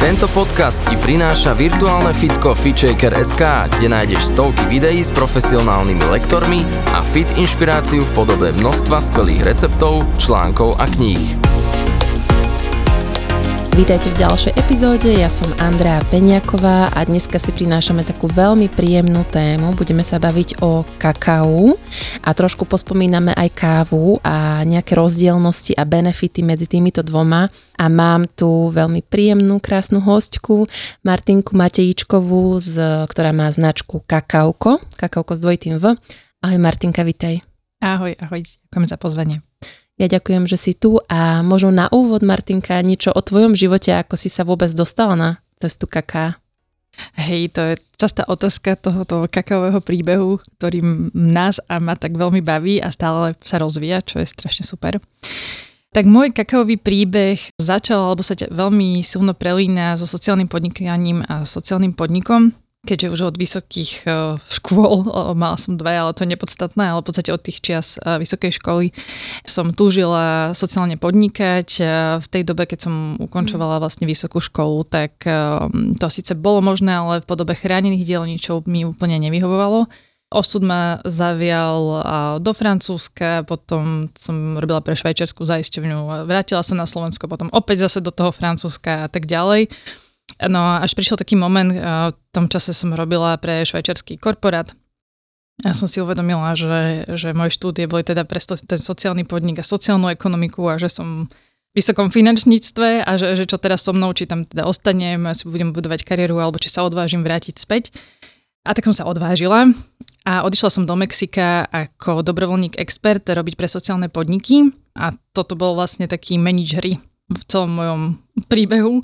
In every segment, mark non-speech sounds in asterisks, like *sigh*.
Tento podcast ti prináša virtuálne fitko FitShaker.sk, kde nájdeš stovky videí s profesionálnymi lektormi a fit inšpiráciu v podobe množstva skvelých receptov, článkov a kníh. Vítajte v ďalšej epizóde, ja som Andrea Peňaková a dneska si prinášame takú veľmi príjemnú tému. Budeme sa baviť o kakao a trošku pospomíname aj kávu a nejaké rozdielnosti a benefity medzi týmito dvoma. A mám tu veľmi príjemnú, krásnu hostku, Martinku Matejíčkovú, z, ktorá má značku Kakauko, Kakauko s dvojitým V. Ahoj Martinka, vitaj. Ahoj, ahoj, ďakujem za pozvanie. Ja ďakujem, že si tu a možno na úvod, Martinka, niečo o tvojom živote, ako si sa vôbec dostala na cestu kaká. Hej, to je častá otázka tohoto kakaového príbehu, ktorý nás a ma tak veľmi baví a stále sa rozvíja, čo je strašne super. Tak môj kakaový príbeh začal, alebo sa veľmi silno prelína so sociálnym podnikaním a sociálnym podnikom keďže už od vysokých e, škôl, *laughs* mala som dve, ale to je nepodstatné, ale v podstate od tých čias e, vysokej školy som túžila sociálne podnikať. E, v tej dobe, keď som ukončovala vlastne vysokú školu, tak to síce bolo možné, ale v podobe chránených dielničov mi úplne nevyhovovalo. Osud ma zavial do Francúzska, potom som robila pre švajčiarsku zaisťovňu, vrátila sa na Slovensko, potom opäť zase do toho Francúzska a tak ďalej. No až prišiel taký moment, v tom čase som robila pre švajčiarsky korporát, ja som si uvedomila, že, že moje štúdie boli teda pre ten sociálny podnik a sociálnu ekonomiku a že som v vysokom finančníctve a že, že čo teraz so mnou, či tam teda ostanem, si budem budovať kariéru alebo či sa odvážim vrátiť späť. A tak som sa odvážila a odišla som do Mexika ako dobrovoľník expert robiť pre sociálne podniky a toto bol vlastne taký menič hry v celom mojom príbehu,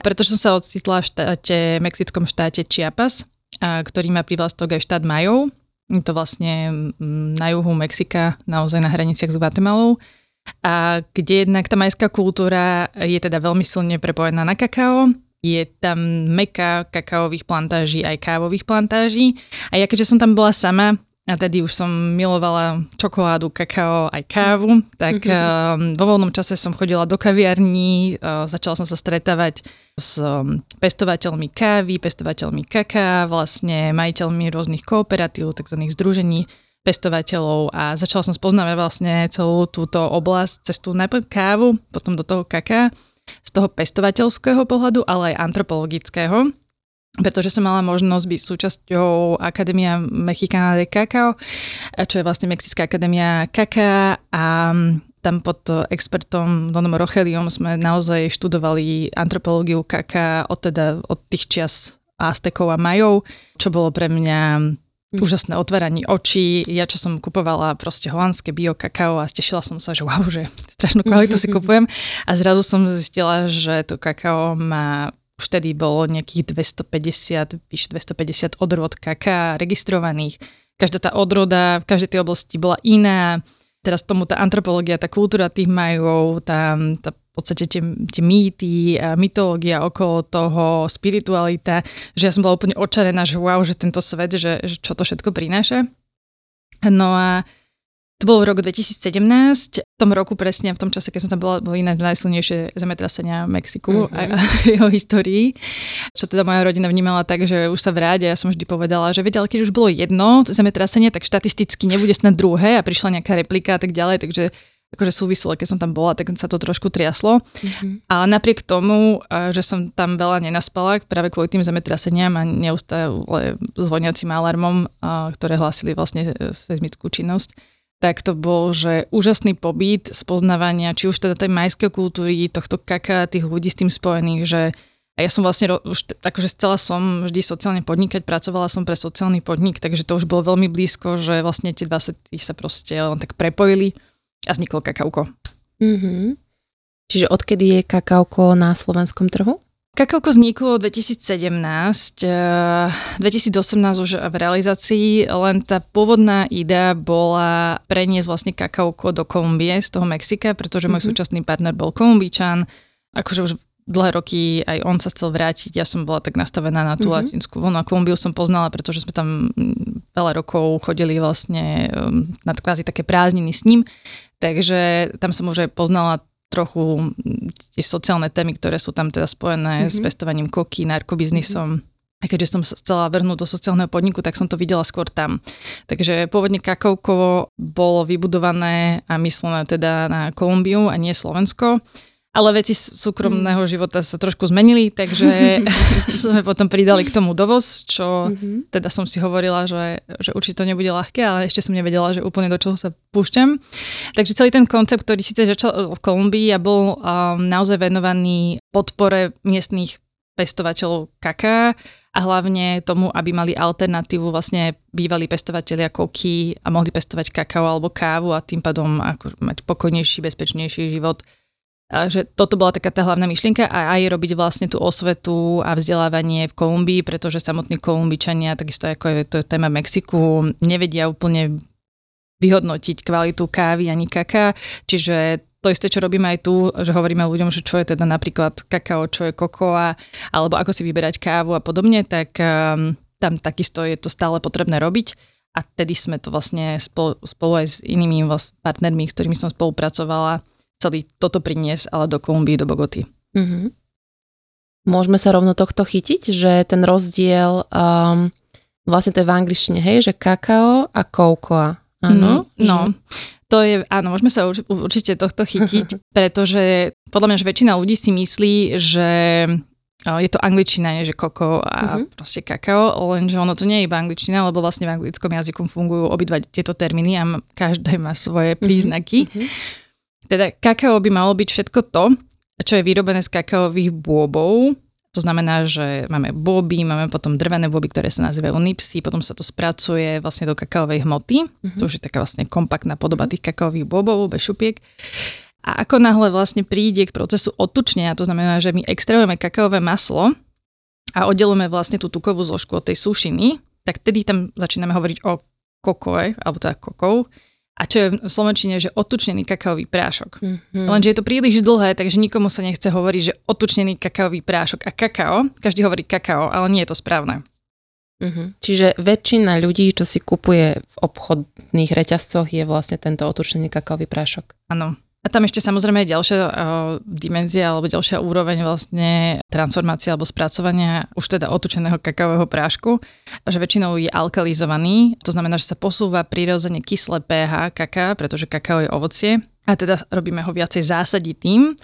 pretože som sa ocitla v štáte, mexickom štáte Chiapas, ktorý má privlastok aj štát Majov. Je to vlastne mm, na juhu Mexika, naozaj na hraniciach s Guatemalou. A kde jednak tá majská kultúra je teda veľmi silne prepojená na kakao, je tam meka kakaových plantáží aj kávových plantáží. A ja keďže som tam bola sama, a tedy už som milovala čokoládu, kakao aj kávu, tak mm-hmm. vo voľnom čase som chodila do kaviarní, uh, začala som sa stretávať s um, pestovateľmi kávy, pestovateľmi kaká, vlastne majiteľmi rôznych kooperatív, tzv. združení pestovateľov a začala som spoznávať vlastne celú túto oblasť cez tú najprv kávu, potom do toho kaká, z toho pestovateľského pohľadu, ale aj antropologického pretože som mala možnosť byť súčasťou Akadémia Mexicana de Cacao, čo je vlastne Mexická akadémia kaká a tam pod expertom Donom Rocheliom sme naozaj študovali antropológiu kaká od, teda, od tých čias Aztekov a Majov, čo bolo pre mňa úžasné otváranie očí. Ja, čo som kupovala proste holandské bio kakao a stešila som sa, že wow, že *laughs* strašnú kvalitu si *laughs* kupujem. A zrazu som zistila, že to kakao má už tedy bolo nejakých 250, vyše 250 odrod kaká registrovaných. Každá tá odroda v každej tej oblasti bola iná. Teraz tomu tá antropológia, tá kultúra tých majov, tá, tá v podstate tie, tie mýty, a mytológia okolo toho, spiritualita, že ja som bola úplne očarená, že wow, že tento svet, že, že čo to všetko prináša. No a to bolo v roku 2017. V tom roku presne, v tom čase, keď som tam bola, boli najsilnejšie zemetrasenia v Mexiku mm-hmm. a v *laughs* jeho histórii. Čo teda moja rodina vnímala tak, že už sa vráť a ja som vždy povedala, že vedia, ale keď už bolo jedno zemetrasenie, tak štatisticky nebude snad druhé a prišla nejaká replika a tak ďalej, takže akože súviselo, keď som tam bola, tak sa to trošku triaslo. Mm-hmm. Ale napriek tomu, že som tam veľa nenaspala, práve kvôli tým zemetraseniam a neustále zvoniacim alarmom, ktoré hlásili vlastne seizmickú činnosť, tak to bol, že úžasný pobyt spoznávania, či už teda tej majskej kultúry, tohto kaka, tých ľudí s tým spojených, že a ja som vlastne už, akože chcela som vždy sociálne podnikať, pracovala som pre sociálny podnik, takže to už bolo veľmi blízko, že vlastne tie dva sety sa proste len tak prepojili a vzniklo kakauko. Mm-hmm. Čiže odkedy je kakauko na slovenskom trhu? Kakaoko vzniklo 2017, 2018 už v realizácii, len tá pôvodná idea bola preniesť vlastne kakaoko do Kolumbie z toho Mexika, pretože môj mm-hmm. súčasný partner bol Kolumbičan, akože už dlhé roky aj on sa chcel vrátiť, ja som bola tak nastavená na tú mm-hmm. latinskú vlnu a Kolumbiu som poznala, pretože sme tam mm, veľa rokov chodili vlastne um, na kvázi také prázdniny s ním, takže tam som už aj poznala trochu tie sociálne témy, ktoré sú tam teda spojené mm-hmm. s pestovaním koky, narkobiznisom. Mm-hmm. A keďže som sa chcela vrhnúť do sociálneho podniku, tak som to videla skôr tam. Takže pôvodne kakaukovo bolo vybudované a myslené teda na Kolumbiu a nie Slovensko ale veci súkromného mm. života sa trošku zmenili, takže *laughs* sme potom pridali k tomu dovoz, čo mm-hmm. teda som si hovorila, že, že určite to nebude ľahké, ale ešte som nevedela, že úplne do čoho sa púšťam. Takže celý ten koncept, ktorý síce začal v Kolumbii a bol um, naozaj venovaný podpore miestných pestovateľov kaká a hlavne tomu, aby mali alternatívu vlastne bývalí pestovateľia koky a mohli pestovať kakao alebo kávu a tým pádom ako mať pokojnejší, bezpečnejší život a že toto bola taká tá hlavná myšlienka a aj robiť vlastne tú osvetu a vzdelávanie v Kolumbii, pretože samotní Kolumbičania, takisto ako je to téma Mexiku, nevedia úplne vyhodnotiť kvalitu kávy ani kaká, čiže to isté, čo robíme aj tu, že hovoríme ľuďom, že čo je teda napríklad kakao, čo je kokoa, alebo ako si vyberať kávu a podobne, tak um, tam takisto je to stále potrebné robiť. A tedy sme to vlastne spolu, spolu aj s inými partnermi, s ktorými som spolupracovala, chceli toto priniesť, ale do Kolumbii, do Bogoty. Mm-hmm. Môžeme sa rovno tohto chytiť, že ten rozdiel, um, vlastne to je v angličtine, hej, že kakao a kokoa. Áno? Mm, no, to je, áno, môžeme sa určite tohto chytiť, *laughs* pretože podľa mňa, že väčšina ľudí si myslí, že je to angličtina, nie že koko a uh-huh. proste kakao, lenže ono to nie je iba angličtina, lebo vlastne v anglickom jazyku fungujú obidva tieto termíny a každé má svoje mhm. príznaky. Uh-huh. Teda kakao by malo byť všetko to, čo je vyrobené z kakaových bôbov, to znamená, že máme bôby, máme potom drvené bôby, ktoré sa nazývajú nipsy, potom sa to spracuje vlastne do kakaovej hmoty, mm-hmm. to už je taká vlastne kompaktná podoba tých kakaových bôbov, bez šupiek. A ako náhle vlastne príde k procesu otučnenia, to znamená, že my extrahujeme kakaové maslo a oddelujeme vlastne tú tukovú zložku od tej sušiny, tak tedy tam začíname hovoriť o kokoe, alebo teda kokov, a čo je v slovenčine, že otučnený kakaový prášok. Mm-hmm. Lenže je to príliš dlhé, takže nikomu sa nechce hovoriť, že otučnený kakaový prášok a kakao. Každý hovorí kakao, ale nie je to správne. Mm-hmm. Čiže väčšina ľudí, čo si kupuje v obchodných reťazcoch, je vlastne tento otučnený kakaový prášok. Áno. A tam ešte samozrejme je ďalšia uh, dimenzia alebo ďalšia úroveň vlastne transformácie alebo spracovania už teda otučeného kakaového prášku, že väčšinou je alkalizovaný, to znamená, že sa posúva prirodzene kyslé pH kaká, pretože kakao je ovocie, a teda robíme ho viacej zásaditým.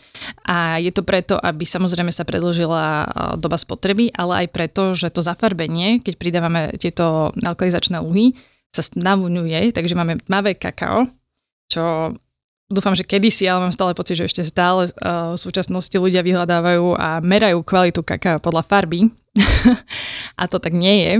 A je to preto, aby samozrejme sa predlžila doba spotreby, ale aj preto, že to zafarbenie, keď pridávame tieto alkalizačné luhy, sa navňuje, takže máme tmavé kakao, čo dúfam, že kedysi, ale mám stále pocit, že ešte stále uh, v súčasnosti ľudia vyhľadávajú a merajú kvalitu kaká podľa farby. *laughs* a to tak nie je,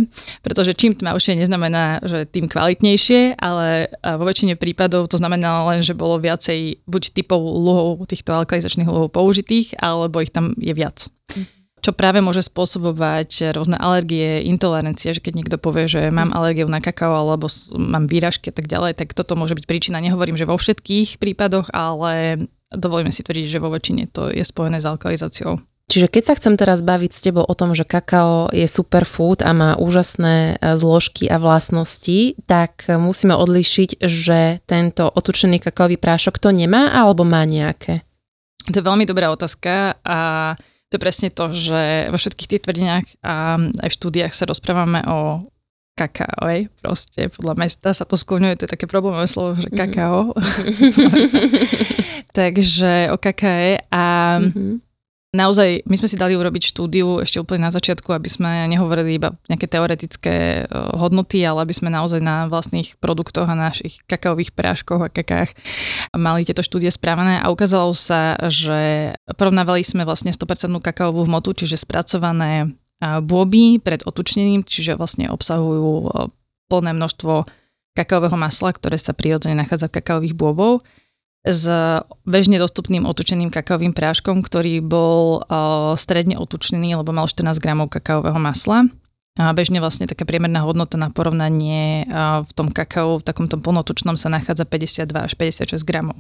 pretože čím tmavšie neznamená, že tým kvalitnejšie, ale uh, vo väčšine prípadov to znamená len, že bolo viacej buď typov luhov, týchto alkalizačných luhov použitých, alebo ich tam je viac. Mm čo práve môže spôsobovať rôzne alergie, intolerancie, že keď niekto povie, že mám mhm. alergiu na kakao alebo mám výražky a tak ďalej, tak toto môže byť príčina. Nehovorím, že vo všetkých prípadoch, ale dovolíme si tvrdiť, že vo väčšine to je spojené s alkalizáciou. Čiže keď sa chcem teraz baviť s tebou o tom, že kakao je superfood a má úžasné e, zložky a vlastnosti, tak musíme odlíšiť, že tento otučený kakaový prášok to nemá alebo má nejaké? To je veľmi dobrá otázka a to je presne to, že vo všetkých tých tvrdeniach a aj v štúdiách sa rozprávame o kakao, aj proste podľa mesta sa to skloňuje, to je také problémové slovo, že mhm. kakao. *laughs* *laughs* Takže o kakae a mm-hmm naozaj, my sme si dali urobiť štúdiu ešte úplne na začiatku, aby sme nehovorili iba nejaké teoretické e, hodnoty, ale aby sme naozaj na vlastných produktoch a našich kakaových práškoch a kakách mali tieto štúdie správené a ukázalo sa, že porovnávali sme vlastne 100% kakaovú hmotu, čiže spracované bôby pred otučnením, čiže vlastne obsahujú e, plné množstvo kakaového masla, ktoré sa prirodzene nachádza v kakaových bôbov s bežne dostupným otučeným kakaovým práškom, ktorý bol uh, stredne otučnený, lebo mal 14 gramov kakaového masla. A bežne vlastne taká priemerná hodnota na porovnanie uh, v tom kakao, v takom tom plnotučnom sa nachádza 52 až 56 gramov.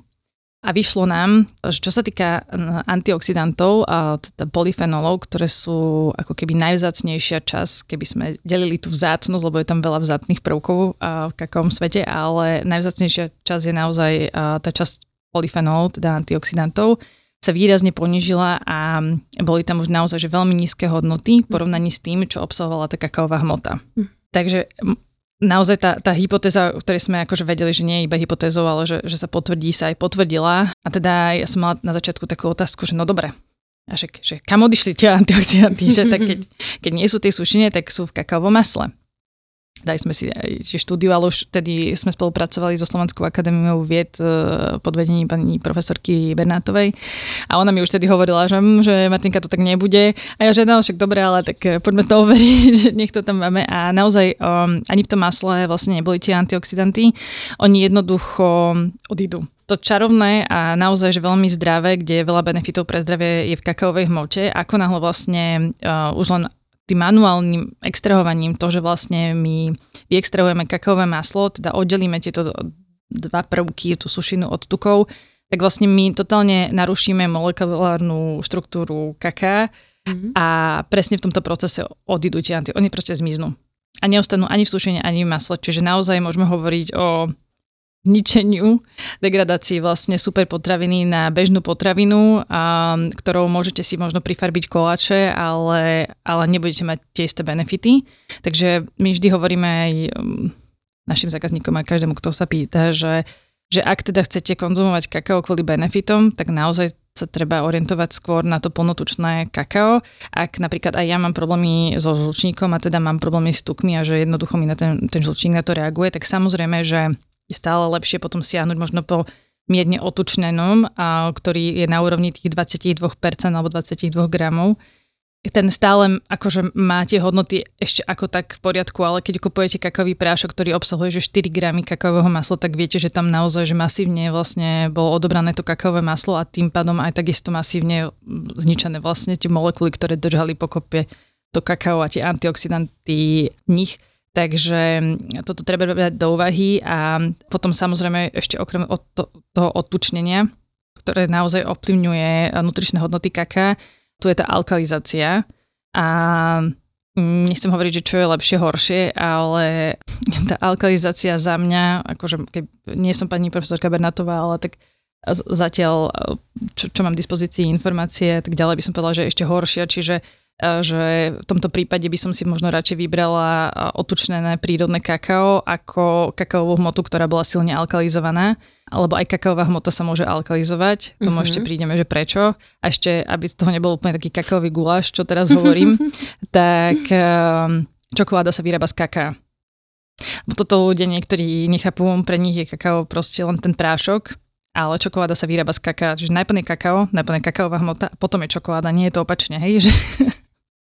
A vyšlo nám, že čo sa týka antioxidantov a teda polyfenolov, ktoré sú ako keby najvzácnejšia časť, keby sme delili tú vzácnosť, lebo je tam veľa vzácných prvkov v kakovom svete, ale najvzácnejšia časť je naozaj tá časť polyfenol, teda antioxidantov, sa výrazne ponižila a boli tam už naozaj že veľmi nízke hodnoty v porovnaní s tým, čo obsahovala tá kakaová hmota. Hm. Takže naozaj tá, tá hypotéza, o ktorej sme akože vedeli, že nie je iba hypotézou, ale že, že sa potvrdí, sa aj potvrdila. A teda ja som mala na začiatku takú otázku, že no dobre, a že, že kam odišli tie antioxidanty, *laughs* že tak keď, keď nie sú tie sušine, tak sú v kakaovom masle dali sme si aj štúdiu, ale už vtedy sme spolupracovali so Slovenskou akadémiou vied e, pod vedením pani profesorky Bernátovej. A ona mi už vtedy hovorila, že, hm, že Martinka to tak nebude. A ja že no, však dobre, ale tak e, poďme to overiť, *laughs* že nech to tam máme. A naozaj um, ani v tom masle vlastne neboli tie antioxidanty, oni jednoducho odídu. To čarovné a naozaj že veľmi zdravé, kde je veľa benefitov pre zdravie je v kakaovej hmote. Ako náhle vlastne uh, už len tým manuálnym extrahovaním, to, že vlastne my vyextrahujeme kakaové maslo, teda oddelíme tieto dva prvky, tú sušinu od tukov, tak vlastne my totálne narušíme molekulárnu štruktúru kaká mm-hmm. a presne v tomto procese odídu tie anti, oni proste zmiznú. A neostanú ani v sušine, ani v masle. Čiže naozaj môžeme hovoriť o ničeniu, degradácii vlastne super potraviny na bežnú potravinu, a, ktorou môžete si možno prifarbiť koláče, ale, ale nebudete mať tie isté benefity. Takže my vždy hovoríme aj um, našim zákazníkom a každému, kto sa pýta, že, že ak teda chcete konzumovať kakao kvôli benefitom, tak naozaj sa treba orientovať skôr na to plnotučné kakao. Ak napríklad aj ja mám problémy so žlčníkom a teda mám problémy s tukmi a že jednoducho mi na ten, ten žlčník na to reaguje, tak samozrejme, že stále lepšie potom siahnuť možno po mierne otučnenom, a, ktorý je na úrovni tých 22% alebo 22 gramov. Ten stále akože má tie hodnoty ešte ako tak v poriadku, ale keď kupujete kakový prášok, ktorý obsahuje že 4 gramy kakaového masla, tak viete, že tam naozaj že masívne vlastne bolo odobrané to kakaové maslo a tým pádom aj takisto masívne zničené vlastne tie molekuly, ktoré držali pokopie to kakao a tie antioxidanty v nich Takže toto treba brať do úvahy a potom samozrejme ešte okrem od to, toho odtučnenia, ktoré naozaj ovplyvňuje nutričné hodnoty kaká, tu je tá alkalizácia. A nechcem hovoriť, že čo je lepšie, horšie, ale *laughs* tá alkalizácia za mňa, akože keď nie som pani profesorka Bernatová, ale tak zatiaľ, čo, čo mám v dispozícii informácie, tak ďalej by som povedala, že je ešte horšia, čiže že v tomto prípade by som si možno radšej vybrala otučnené prírodné kakao ako kakaovú hmotu, ktorá bola silne alkalizovaná, alebo aj kakaová hmota sa môže alkalizovať, tomu mm-hmm. ešte prídeme, že prečo. A ešte, aby z toho nebol úplne taký kakaový guláš, čo teraz hovorím, *laughs* tak um, čokoláda sa vyrába z kaká. Toto ľudia niektorí nechápu, pre nich je kakao proste len ten prášok, ale čokoláda sa vyrába z kaká. Čiže najprv je kakao, najprv je kakaová hmota, potom je čokoláda. Nie je to opačne, hej? Že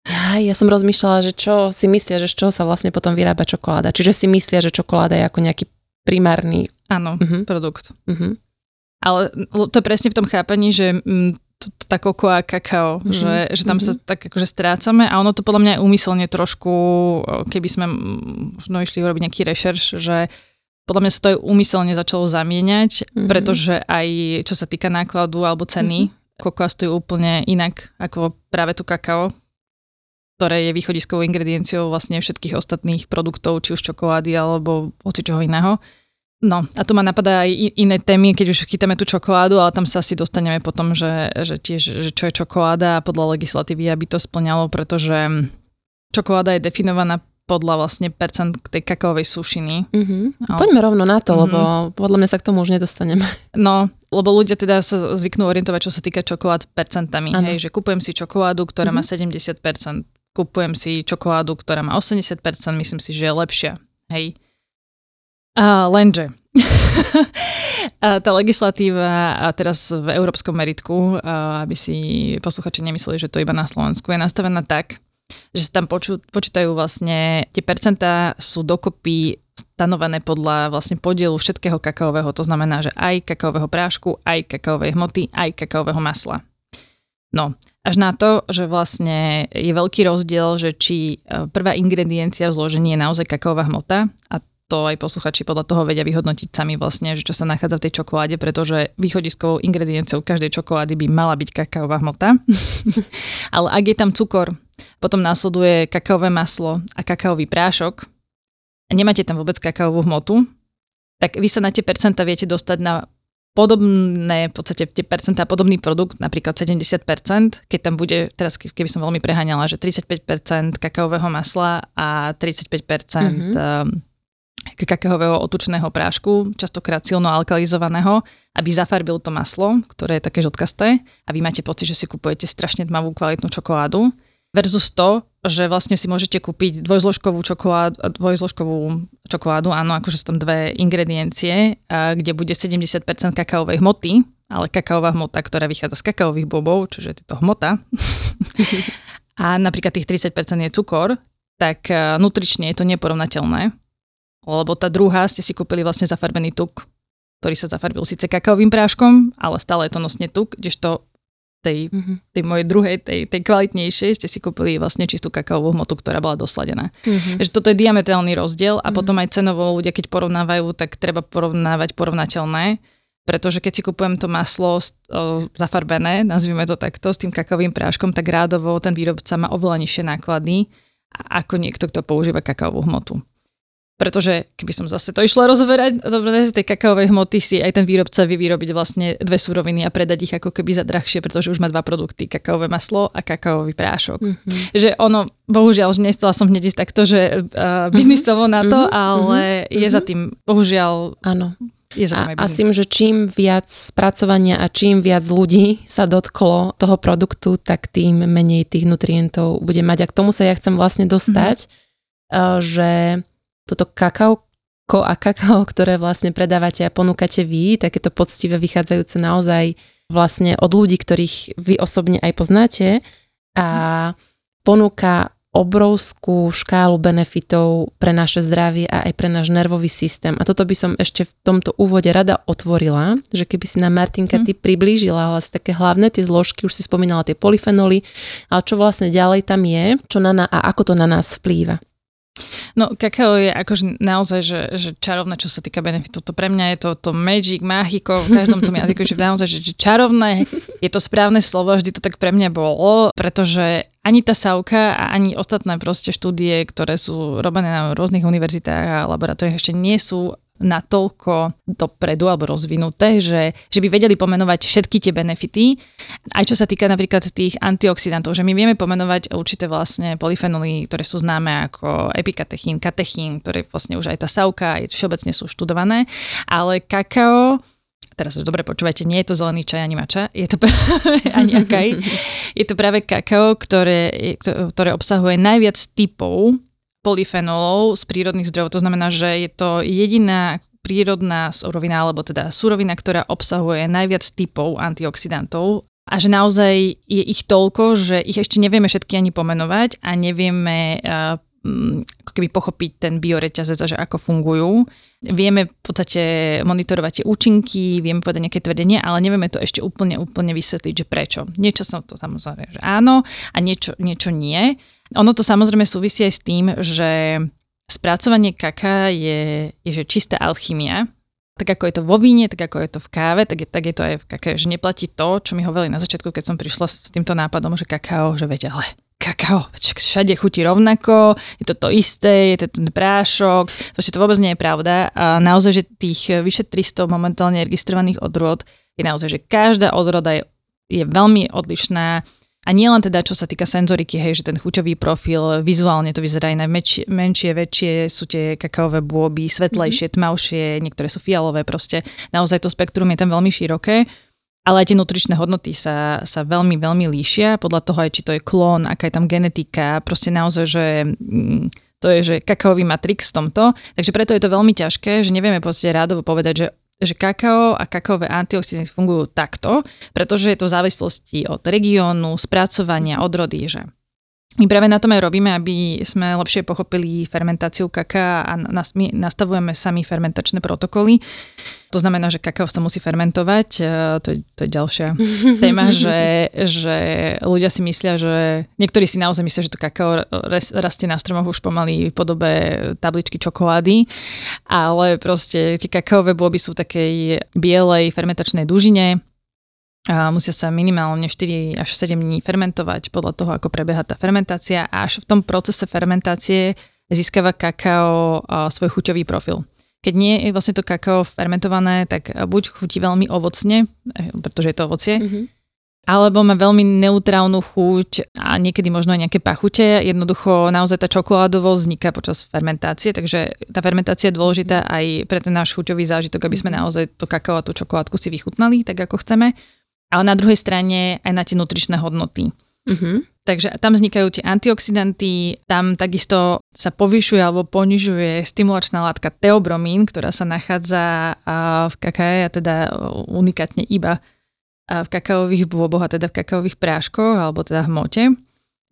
ja, ja som rozmýšľala, že čo si myslia, že z čoho sa vlastne potom vyrába čokoláda. Čiže si myslia, že čokoláda je ako nejaký primárny... Áno, uh-huh. produkt. Uh-huh. Ale to je presne v tom chápaní, že mm, to, to, tá koko a kakao, uh-huh. že, že tam uh-huh. sa tak akože strácame a ono to podľa mňa je úmyselne trošku, keby sme možno išli urobiť nejaký rešerš, že podľa mňa sa to aj úmyselne začalo zamieňať, uh-huh. pretože aj čo sa týka nákladu alebo ceny, uh-huh. kokoa stojí úplne inak ako práve tu kakao, ktoré je východiskovou ingredienciou vlastne všetkých ostatných produktov, či už čokolády alebo hoci čoho iného. No a to ma napadá aj iné témy, keď už chytáme tú čokoládu, ale tam sa asi dostaneme potom, že, že tiež, že čo je čokoláda a podľa legislatívy, aby to splňalo, pretože čokoláda je definovaná podľa vlastne percent tej kakaovej sušiny. Mm-hmm. Poďme rovno na to, mm-hmm. lebo podľa mňa sa k tomu už nedostaneme. *laughs* No, lebo ľudia teda sa zvyknú orientovať, čo sa týka čokolád percentami. Hej, že kupujem si čokoládu, ktorá mm-hmm. má 70%, kupujem si čokoládu, ktorá má 80%, myslím si, že je lepšia. Hej. A lenže *laughs* a tá legislatíva a teraz v európskom meritku, aby si posluchači nemysleli, že to iba na Slovensku, je nastavená tak, že sa tam poču, počítajú vlastne, tie percentá sú dokopy stanovené podľa vlastne podielu všetkého kakaového. To znamená, že aj kakaového prášku, aj kakaovej hmoty, aj kakaového masla. No, až na to, že vlastne je veľký rozdiel, že či e, prvá ingrediencia v zložení je naozaj kakaová hmota a to aj posluchači podľa toho vedia vyhodnotiť sami vlastne, že čo sa nachádza v tej čokoláde, pretože východiskovou ingredienciou každej čokolády by mala byť kakaová hmota. *laughs* Ale ak je tam cukor, potom následuje kakaové maslo a kakaový prášok a nemáte tam vôbec kakaovú hmotu, tak vy sa na tie percenta viete dostať na podobné, v podstate tie percentá, podobný produkt, napríklad 70%, keď tam bude, teraz keby som veľmi preháňala, že 35% kakaového masla a 35% mm-hmm kakaového otučného prášku, častokrát silno alkalizovaného, aby zafarbil to maslo, ktoré je také žltkasté a vy máte pocit, že si kupujete strašne tmavú kvalitnú čokoládu versus to, že vlastne si môžete kúpiť dvojzložkovú čokoládu, dvojzložkovú čokoládu, áno, akože sú tam dve ingrediencie, kde bude 70% kakaovej hmoty, ale kakaová hmota, ktorá vychádza z kakaových bobov, čiže je to hmota, *laughs* a napríklad tých 30% je cukor, tak nutrične je to neporovnateľné lebo tá druhá ste si kúpili vlastne zafarbený tuk, ktorý sa zafarbil síce kakaovým práškom, ale stále je to nosne tuk, kdežto tej, mm-hmm. tej mojej druhej, tej, tej kvalitnejšej ste si kúpili vlastne čistú kakaovú hmotu, ktorá bola dosladená. Mm-hmm. Takže toto je diametrálny rozdiel a mm-hmm. potom aj cenovo ľudia, keď porovnávajú, tak treba porovnávať porovnateľné, pretože keď si kupujem to maslo o, zafarbené, nazvime to takto, s tým kakaovým práškom, tak rádovo ten výrobca má oveľa nižšie náklady ako niekto, kto používa kakaovú hmotu. Pretože keby som zase to išla rozoberať, dobre, z tej kakaovej hmoty si aj ten výrobca vie vyrobiť vlastne dve súroviny a predať ich ako keby za drahšie, pretože už má dva produkty, kakaové maslo a kakaový prášok. Mm-hmm. Že ono, bohužiaľ, že nestala som hneď ísť takto, že uh, biznisovo na to, mm-hmm. ale mm-hmm. je za tým, bohužiaľ, Áno. Je za tým a, a myslím, že čím viac spracovania a čím viac ľudí sa dotklo toho produktu, tak tým menej tých nutrientov bude mať. A k tomu sa ja chcem vlastne dostať, mm-hmm. že toto kakao a kakao, ktoré vlastne predávate a ponúkate vy, takéto poctivé vychádzajúce naozaj vlastne od ľudí, ktorých vy osobne aj poznáte a ponúka obrovskú škálu benefitov pre naše zdravie a aj pre náš nervový systém. A toto by som ešte v tomto úvode rada otvorila, že keby si na Martinka ty priblížila vlastne také hlavné tie zložky, už si spomínala tie polyfenoly, ale čo vlastne ďalej tam je, čo na, a ako to na nás vplýva. No, kakao je akože naozaj, že, že čarovné, čo sa týka benefitu. To pre mňa je to, to magic, máchiko, v každom tom jazyku, *laughs* že naozaj, že, že čarovné je to správne slovo, vždy to tak pre mňa bolo, pretože ani tá Sauka a ani ostatné proste štúdie, ktoré sú robené na rôznych univerzitách a laboratóriách ešte nie sú natoľko dopredu alebo rozvinuté, že, že by vedeli pomenovať všetky tie benefity. Aj čo sa týka napríklad tých antioxidantov, že my vieme pomenovať určité vlastne polyfenoly, ktoré sú známe ako epikatechín, katechín, ktoré vlastne už aj tá savka, aj všeobecne sú študované, ale kakao teraz dobre počúvajte, nie je to zelený čaj ani mača, je to práve, *laughs* ani akaj, *laughs* je to práve kakao, ktoré, ktoré obsahuje najviac typov polyfenolov z prírodných zdrojov. To znamená, že je to jediná prírodná surovina, alebo teda surovina, ktorá obsahuje najviac typov antioxidantov a že naozaj je ich toľko, že ich ešte nevieme všetky ani pomenovať a nevieme uh, ako keby pochopiť ten bioreťazec a že ako fungujú. Vieme v podstate monitorovať tie účinky, vieme povedať nejaké tvrdenie, ale nevieme to ešte úplne, úplne vysvetliť, že prečo. Niečo sa to samozrejme, že áno a niečo, niečo nie. Ono to samozrejme súvisí aj s tým, že spracovanie kaká je, je že čistá alchymia, tak ako je to vo víne, tak ako je to v káve, tak je, tak je to aj v kaká, že neplatí to, čo mi hovorili na začiatku, keď som prišla s týmto nápadom, že kakao, že veď ale kakao, všade chutí rovnako, je to to isté, je to ten prášok, proste to vôbec nie je pravda. A naozaj, že tých vyše 300 momentálne registrovaných odrôd je naozaj, že každá odroda je, je veľmi odlišná, a nie len teda, čo sa týka senzoriky, hej, že ten chuťový profil, vizuálne to vyzerá aj menšie, menšie, väčšie, sú tie kakaové bôby, svetlejšie, mm-hmm. tmavšie, niektoré sú fialové, proste naozaj to spektrum je tam veľmi široké. Ale aj tie nutričné hodnoty sa, sa veľmi, veľmi líšia, podľa toho aj, či to je klón, aká je tam genetika, proste naozaj, že mm, to je, že kakaový matrix v tomto. Takže preto je to veľmi ťažké, že nevieme proste rádovo povedať, že že kakao a kakaové antioxidanty fungujú takto, pretože je to v závislosti od regiónu, spracovania, odrody, že My práve na tom aj robíme, aby sme lepšie pochopili fermentáciu kaká a my nastavujeme sami fermentačné protokoly. To znamená, že kakao sa musí fermentovať. E, to je, to je ďalšia *laughs* téma, že, že ľudia si myslia, že niektorí si naozaj myslia, že to kakao rastie na stromoch už pomaly v podobe tabličky čokolády, ale proste tie kakaové bôby sú v takej bielej fermentačnej dužine, a musia sa minimálne 4 až 7 dní fermentovať podľa toho, ako prebieha tá fermentácia a až v tom procese fermentácie získava kakao svoj chuťový profil. Keď nie je vlastne to kakao fermentované, tak buď chutí veľmi ovocne, eh, pretože je to ovocie, mm-hmm. alebo má veľmi neutrálnu chuť a niekedy možno aj nejaké pachute. Jednoducho naozaj tá čokoládovosť vzniká počas fermentácie, takže tá fermentácia je dôležitá aj pre ten náš chuťový zážitok, aby sme mhm. naozaj to kakao a tú čokoládku si vychutnali tak, ako chceme ale na druhej strane aj na tie nutričné hodnoty. Uh-huh. Takže tam vznikajú tie antioxidanty, tam takisto sa povyšuje alebo ponižuje stimulačná látka teobromín, ktorá sa nachádza v kakae a teda unikátne iba v kakaových bôboch a teda v kakaových práškoch alebo teda v mote.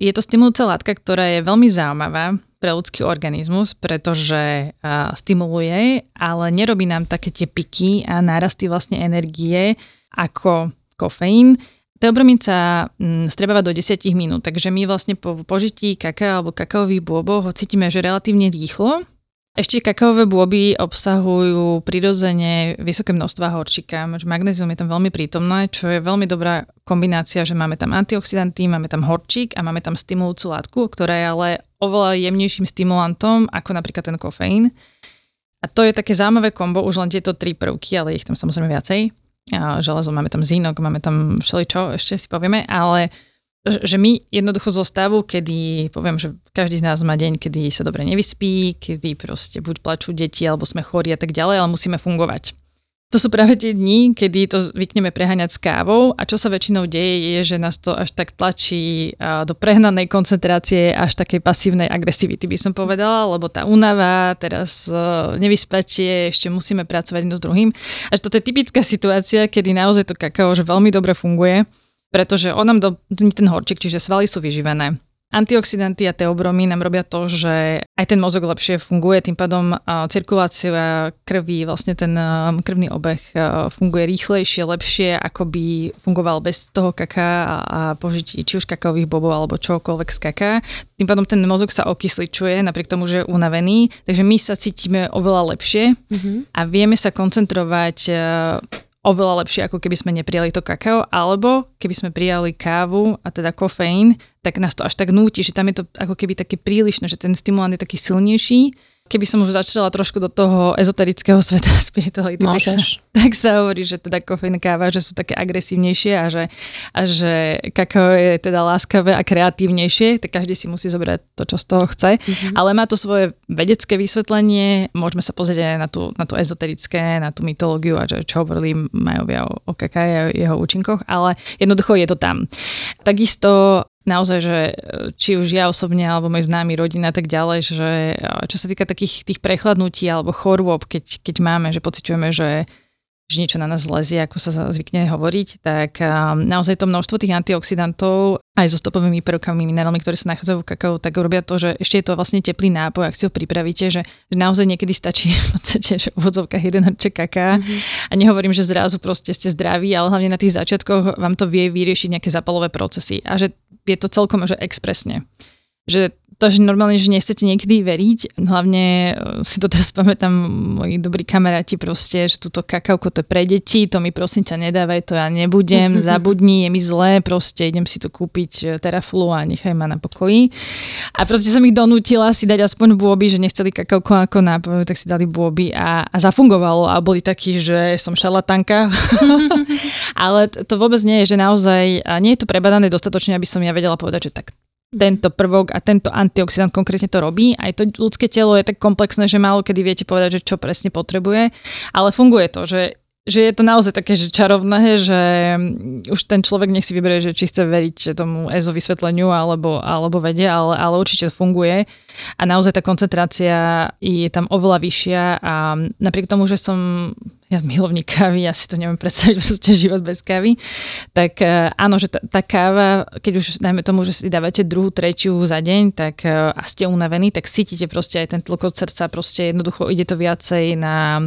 Je to stimulujúca látka, ktorá je veľmi zaujímavá pre ľudský organizmus, pretože stimuluje, ale nerobí nám také tie piky a nárasty vlastne energie ako kofeín. Teobromín sa mm, strebáva do 10 minút, takže my vlastne po požití kaká alebo kakaových bôbov ho cítime, že relatívne rýchlo. Ešte kakaové bôby obsahujú prirodzene vysoké množstva horčika, magnézium je tam veľmi prítomné, čo je veľmi dobrá kombinácia, že máme tam antioxidanty, máme tam horčík a máme tam stimulujúcu látku, ktorá je ale oveľa jemnejším stimulantom ako napríklad ten kofeín. A to je také zaujímavé kombo, už len tieto tri prvky, ale ich tam samozrejme viacej železo, máme tam zínok, máme tam všeličo, ešte si povieme, ale že my jednoducho zo stavu, kedy poviem, že každý z nás má deň, kedy sa dobre nevyspí, kedy proste buď plačú deti, alebo sme chorí a tak ďalej, ale musíme fungovať to sú práve tie dni, kedy to zvykneme preháňať s kávou a čo sa väčšinou deje je, že nás to až tak tlačí do prehnanej koncentrácie, až takej pasívnej agresivity by som povedala, lebo tá únava, teraz e, nevyspatie, ešte musíme pracovať jedno s druhým. Až toto je typická situácia, kedy naozaj to kakao že veľmi dobre funguje, pretože on nám do, ten horčík, čiže svaly sú vyživené. Antioxidanty a teobromy nám robia to, že aj ten mozog lepšie funguje, tým pádom cirkulácia krvi, vlastne ten krvný obeh funguje rýchlejšie, lepšie, ako by fungoval bez toho kaká a požití či už kakaových bobov alebo čokoľvek z kaká. Tým pádom ten mozog sa okysličuje, napriek tomu, že je unavený, takže my sa cítime oveľa lepšie mm-hmm. a vieme sa koncentrovať oveľa lepšie, ako keby sme neprijali to kakao, alebo keby sme prijali kávu a teda kofeín, tak nás to až tak núti, že tam je to ako keby také prílišné, že ten stimulant je taký silnejší keby som už začala trošku do toho ezoterického sveta *laughs* spirituality, tak sa, *laughs* tak sa hovorí, že teda kofeín káva, že sú také agresívnejšie a že, a že kakao je teda láskavé a kreatívnejšie, tak každý si musí zobrať to, čo z toho chce. Mm-hmm. Ale má to svoje vedecké vysvetlenie, môžeme sa pozrieť aj na tú, na tú ezoterické, na tú mytológiu a že, čo hovorili majovia o, o kakao a jeho účinkoch, ale jednoducho je to tam. Takisto naozaj, že e, či už ja osobne, alebo môj známy rodina a tak ďalej, že e, čo sa týka takých tých prechladnutí alebo chorôb, keď, keď máme, že pociťujeme, že že niečo na nás zlezie, ako sa zvykne hovoriť, tak um, naozaj to množstvo tých antioxidantov aj so stopovými prvkami, minerálmi, ktoré sa nachádzajú v kakao, tak robia to, že ešte je to vlastne teplý nápoj, ak si ho pripravíte, že, že naozaj niekedy stačí *laughs* v podstate, že v úvodzovkách jeden hrček kaká mm-hmm. a nehovorím, že zrazu proste ste zdraví, ale hlavne na tých začiatkoch vám to vie vyriešiť nejaké zapalové procesy a že je to celkom že expresne. Že to, že normálne, že nechcete niekedy veriť, hlavne e, si to teraz *laughs* pamätám, moji dobrí kamaráti proste, že túto kakauko to je pre deti, to mi prosím ťa nedávaj, to ja nebudem, *laughs* zabudni, je mi zlé, proste idem si to kúpiť e, teraflu a nechaj ma na pokoji. A proste som ich donútila si dať aspoň bôby, že nechceli kakauko ako nápoj, tak si dali bôby a, a zafungovalo a boli takí, že som šalatanka. *laughs* Ale to, to vôbec nie je, že naozaj nie je to prebadané dostatočne, aby som ja vedela povedať, že tak tento prvok a tento antioxidant konkrétne to robí. Aj to ľudské telo je tak komplexné, že málo kedy viete povedať, že čo presne potrebuje, ale funguje to, že že je to naozaj také, že čarovné, že už ten človek nech si vyberie, že či chce veriť tomu EZO vysvetleniu alebo, alebo vede, ale, ale určite to funguje. A naozaj tá koncentrácia je tam oveľa vyššia a napriek tomu, že som ja milovník kávy, ja si to neviem predstaviť *laughs* proste život bez kávy, tak e, áno, že tá, tá káva, keď už najmä tomu, že si dávate druhú, tretiu za deň, tak e, a ste unavení, tak cítite proste aj ten tlkot srdca, proste jednoducho ide to viacej na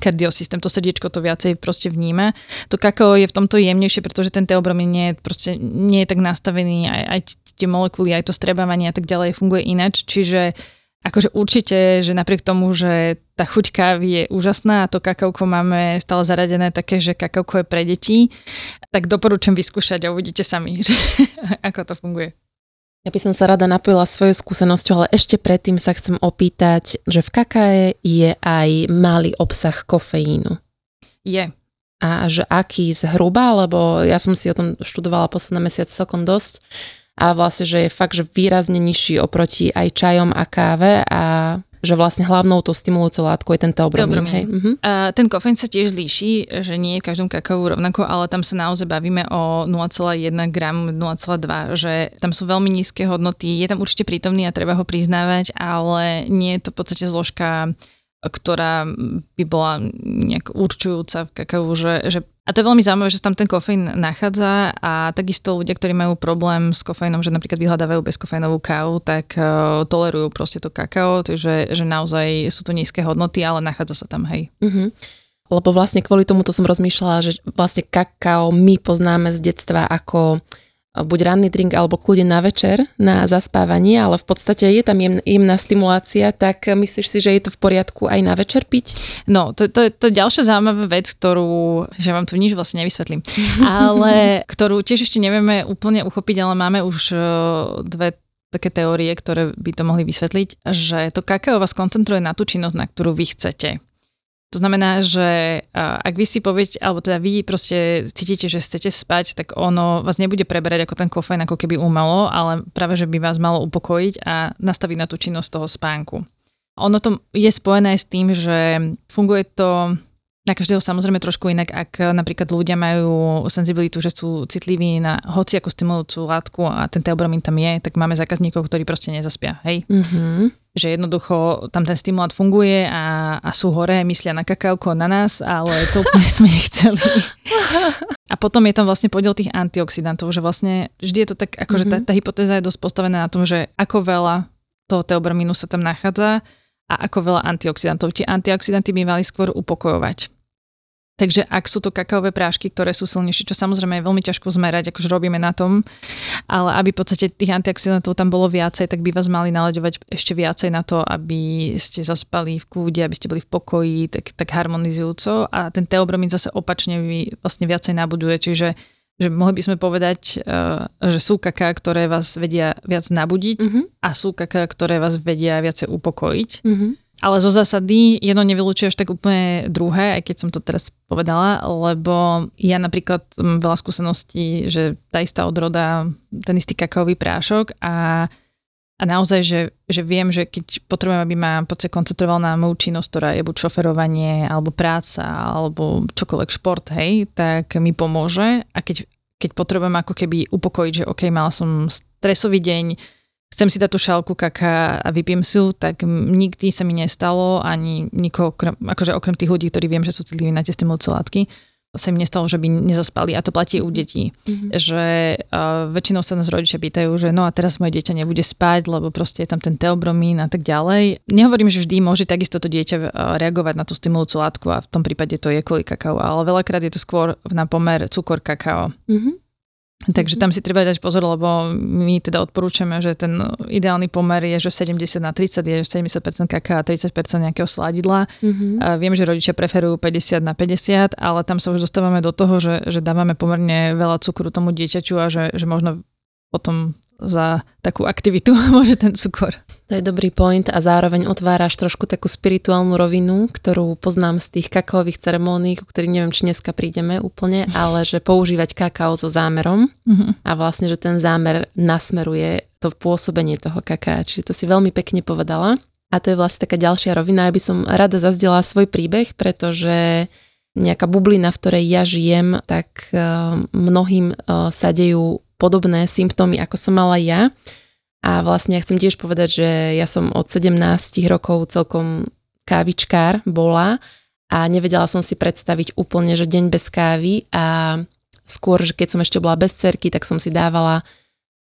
kardiosystém, to srdiečko to viacej proste vníma. To kakao je v tomto jemnejšie, pretože ten teobromín nie, proste nie je tak nastavený, aj, aj tie molekuly, aj to strebávanie a tak ďalej funguje inač, čiže akože určite, že napriek tomu, že tá chuť kávy je úžasná a to kakauko máme stále zaradené také, že kakauko je pre deti, tak doporúčam vyskúšať a uvidíte sami, *laughs* že ako to funguje. Ja by som sa rada napojila svojou skúsenosťou, ale ešte predtým sa chcem opýtať, že v kakae je aj malý obsah kofeínu. Je. A že aký zhruba, lebo ja som si o tom študovala posledné mesiac celkom dosť a vlastne, že je fakt, že výrazne nižší oproti aj čajom a káve a že vlastne hlavnou tou stimulujúcou látkou je ten teobromín. Hej? Uh-huh. Uh, ten kofeín sa tiež líši, že nie je v každom kakao rovnako, ale tam sa naozaj bavíme o 0,1 gram, 0,2, že tam sú veľmi nízke hodnoty, je tam určite prítomný a treba ho priznávať, ale nie je to v podstate zložka ktorá by bola nejak určujúca v kakao, že, že a to je veľmi zaujímavé, že tam ten kofeín nachádza a takisto ľudia, ktorí majú problém s kofeínom, že napríklad vyhľadávajú bezkofeínovú kávu, tak uh, tolerujú proste to kakao, takže že naozaj sú to nízke hodnoty, ale nachádza sa tam, hej. Uh-huh. Lebo vlastne kvôli tomu to som rozmýšľala, že vlastne kakao my poznáme z detstva ako buď ranný drink alebo kľudne na večer na zaspávanie, ale v podstate je tam jem, jemná stimulácia, tak myslíš si, že je to v poriadku aj na večer piť? No, to, to, to je ďalšia zaujímavá vec, ktorú, že vám tu nič vlastne nevysvetlím, *laughs* ale ktorú tiež ešte nevieme úplne uchopiť, ale máme už uh, dve také teórie, ktoré by to mohli vysvetliť, že to kakao vás koncentruje na tú činnosť, na ktorú vy chcete. To znamená, že ak vy si poviete, alebo teda vy proste cítite, že chcete spať, tak ono vás nebude preberať ako ten kofeín, ako keby umelo, ale práve, že by vás malo upokojiť a nastaviť na tú činnosť toho spánku. Ono to je spojené aj s tým, že funguje to na každého samozrejme trošku inak, ak napríklad ľudia majú senzibilitu, že sú citliví na hociakú stimulujúcu látku a ten teobromín tam je, tak máme zákazníkov, ktorí proste nezaspia, hej? Mm-hmm. Že jednoducho tam ten stimulát funguje a, a sú hore, myslia na kakauko, na nás, ale to úplne *laughs* sme nechceli. A potom je tam vlastne podiel tých antioxidantov, že vlastne vždy je to tak, akože mm-hmm. tá, tá hypotéza je dosť postavená na tom, že ako veľa toho teobromínu sa tam nachádza a ako veľa antioxidantov. Tie antioxidanty by mali skôr upokojovať. Takže ak sú to kakaové prášky, ktoré sú silnejšie, čo samozrejme je veľmi ťažko zmerať, akože robíme na tom, ale aby v podstate tých antioxidantov tam bolo viacej, tak by vás mali nalaďovať ešte viacej na to, aby ste zaspali v kúde, aby ste boli v pokoji, tak, tak harmonizujúco a ten teobromín zase opačne vy vlastne viacej nabuduje, čiže že mohli by sme povedať, uh, že sú kaká, ktoré vás vedia viac nabudiť mm-hmm. a sú kaká, ktoré vás vedia viacej upokojiť. Mm-hmm. Ale zo zásady jedno nevylučuje až tak úplne druhé, aj keď som to teraz povedala, lebo ja napríklad mám veľa skúseností, že tá istá odroda, ten istý kakaový prášok a, a naozaj, že, že viem, že keď potrebujem, aby ma podstate koncentroval na moju činnosť, ktorá je buď šoferovanie, alebo práca, alebo čokoľvek šport, hej, tak mi pomôže a keď, keď potrebujem ako keby upokojiť, že OK, mal som stresový deň, chcem si dať tú šálku kaká a vypiem si ju, tak nikdy sa mi nestalo, ani nikoho, akože okrem tých ľudí, ktorí viem, že sú citliví na tie stimulujúce látky, sa mi nestalo, že by nezaspali. A to platí u detí. Mm-hmm. Že uh, väčšinou sa nás rodičia pýtajú, že no a teraz moje dieťa nebude spať, lebo proste je tam ten teobromín a tak ďalej. Nehovorím, že vždy môže takisto to dieťa uh, reagovať na tú stimulujúcu látku a v tom prípade to je kvôli kakao, ale veľakrát je to skôr na pomer cukor kakao. Mm-hmm. Takže tam si treba dať pozor, lebo my teda odporúčame, že ten ideálny pomer je, že 70 na 30 je 70% kaká a 30% nejakého sladidla. Mm-hmm. A viem, že rodičia preferujú 50 na 50, ale tam sa už dostávame do toho, že, že dávame pomerne veľa cukru tomu dieťaťu a že, že možno potom za takú aktivitu *laughs* môže ten cukor. To je dobrý point a zároveň otváraš trošku takú spirituálnu rovinu, ktorú poznám z tých kakaových ceremónií, ku ktorým neviem, či dneska prídeme úplne, ale že používať kakao so zámerom mm-hmm. a vlastne, že ten zámer nasmeruje to pôsobenie toho kaká. Čiže to si veľmi pekne povedala. A to je vlastne taká ďalšia rovina. Ja by som rada zazdela svoj príbeh, pretože nejaká bublina, v ktorej ja žijem, tak uh, mnohým uh, sa dejú podobné symptómy, ako som mala ja. A vlastne ja chcem tiež povedať, že ja som od 17 rokov celkom kávičkár bola a nevedela som si predstaviť úplne, že deň bez kávy a skôr, že keď som ešte bola bez cerky, tak som si dávala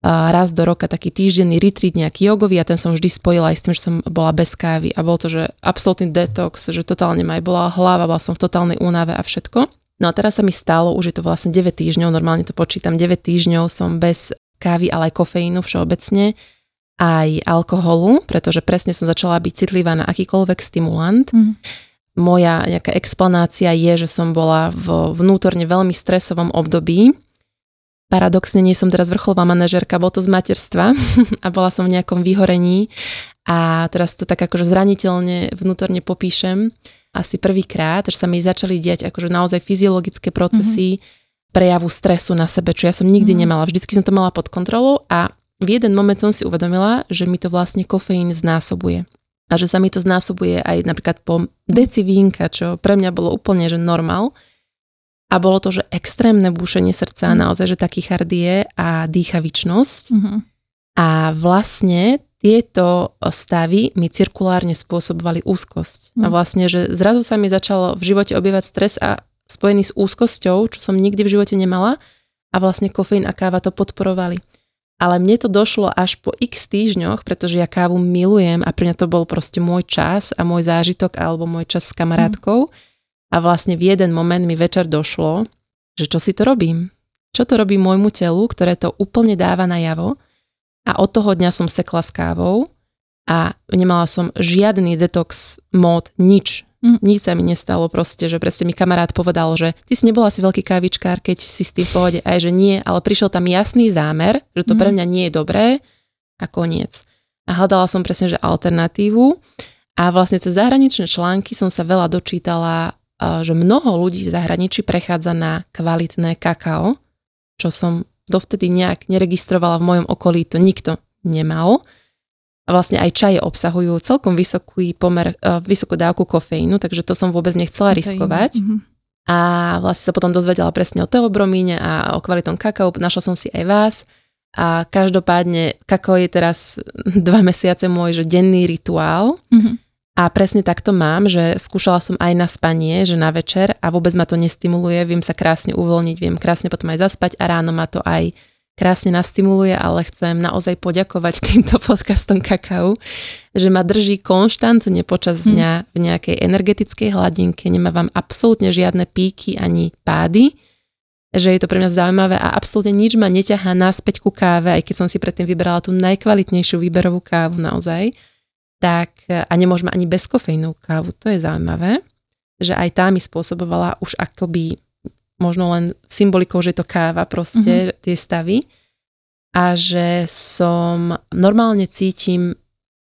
raz do roka taký týždenný retreat nejaký jogový a ten som vždy spojila aj s tým, že som bola bez kávy a bolo to, že absolútny detox, že totálne ma aj bola hlava, bola som v totálnej únave a všetko. No a teraz sa mi stalo, už je to vlastne 9 týždňov, normálne to počítam, 9 týždňov som bez kávy, ale aj kofeínu všeobecne, aj alkoholu, pretože presne som začala byť citlivá na akýkoľvek stimulant. Mm. Moja nejaká explanácia je, že som bola v vnútorne veľmi stresovom období, Paradoxne nie som teraz vrcholová manažerka, bol to z materstva *laughs* a bola som v nejakom vyhorení a teraz to tak akože zraniteľne vnútorne popíšem asi prvýkrát, že sa mi začali diať akože naozaj fyziologické procesy mm-hmm. prejavu stresu na sebe, čo ja som nikdy mm-hmm. nemala. Vždycky som to mala pod kontrolou a v jeden moment som si uvedomila, že mi to vlastne kofeín znásobuje. A že sa mi to znásobuje aj napríklad po deci vínka, čo pre mňa bolo úplne že normál. A bolo to, že extrémne búšenie srdca, mm. naozaj, že tachykardie a dýchavičnosť. Mm-hmm. A vlastne tieto stavy mi cirkulárne spôsobovali úzkosť. Mm. A vlastne, že zrazu sa mi začalo v živote objavať stres a spojený s úzkosťou, čo som nikdy v živote nemala a vlastne kofeín a káva to podporovali. Ale mne to došlo až po x týždňoch, pretože ja kávu milujem a pre mňa to bol proste môj čas a môj zážitok alebo môj čas s kamarátkou. Mm a vlastne v jeden moment mi večer došlo, že čo si to robím? Čo to robí môjmu telu, ktoré to úplne dáva najavo? A od toho dňa som sekla s kávou a nemala som žiadny detox mód, nič. Mm. Nič sa mi nestalo proste, že presne mi kamarát povedal, že ty si nebola si veľký kávičkár, keď si s tým v pohode, aj že nie, ale prišiel tam jasný zámer, že to mm. pre mňa nie je dobré a koniec. A hľadala som presne, že alternatívu a vlastne cez zahraničné články som sa veľa dočítala že mnoho ľudí v zahraničí prechádza na kvalitné kakao, čo som dovtedy nejak neregistrovala v mojom okolí, to nikto nemal. A vlastne aj čaje obsahujú celkom vysoký pomer, vysokú dávku kofeínu, takže to som vôbec nechcela riskovať. Mm-hmm. A vlastne sa potom dozvedela presne o teobromíne a o kvalitom kakao, našla som si aj vás. A každopádne kakao je teraz *laughs* dva mesiace môj že denný rituál. Mm-hmm a presne takto mám, že skúšala som aj na spanie, že na večer a vôbec ma to nestimuluje, viem sa krásne uvoľniť, viem krásne potom aj zaspať a ráno ma to aj krásne nastimuluje, ale chcem naozaj poďakovať *laughs* týmto podcastom kakao, že ma drží konštantne počas hm. dňa v nejakej energetickej hladinke, nemávam absolútne žiadne píky ani pády, že je to pre mňa zaujímavé a absolútne nič ma neťahá naspäť ku káve, aj keď som si predtým vybrala tú najkvalitnejšiu výberovú kávu naozaj tak a nemôžeme ani bez kofeínu kávu, to je zaujímavé, že aj tá mi spôsobovala už akoby možno len symbolikou, že je to káva proste, mm-hmm. tie stavy a že som normálne cítim,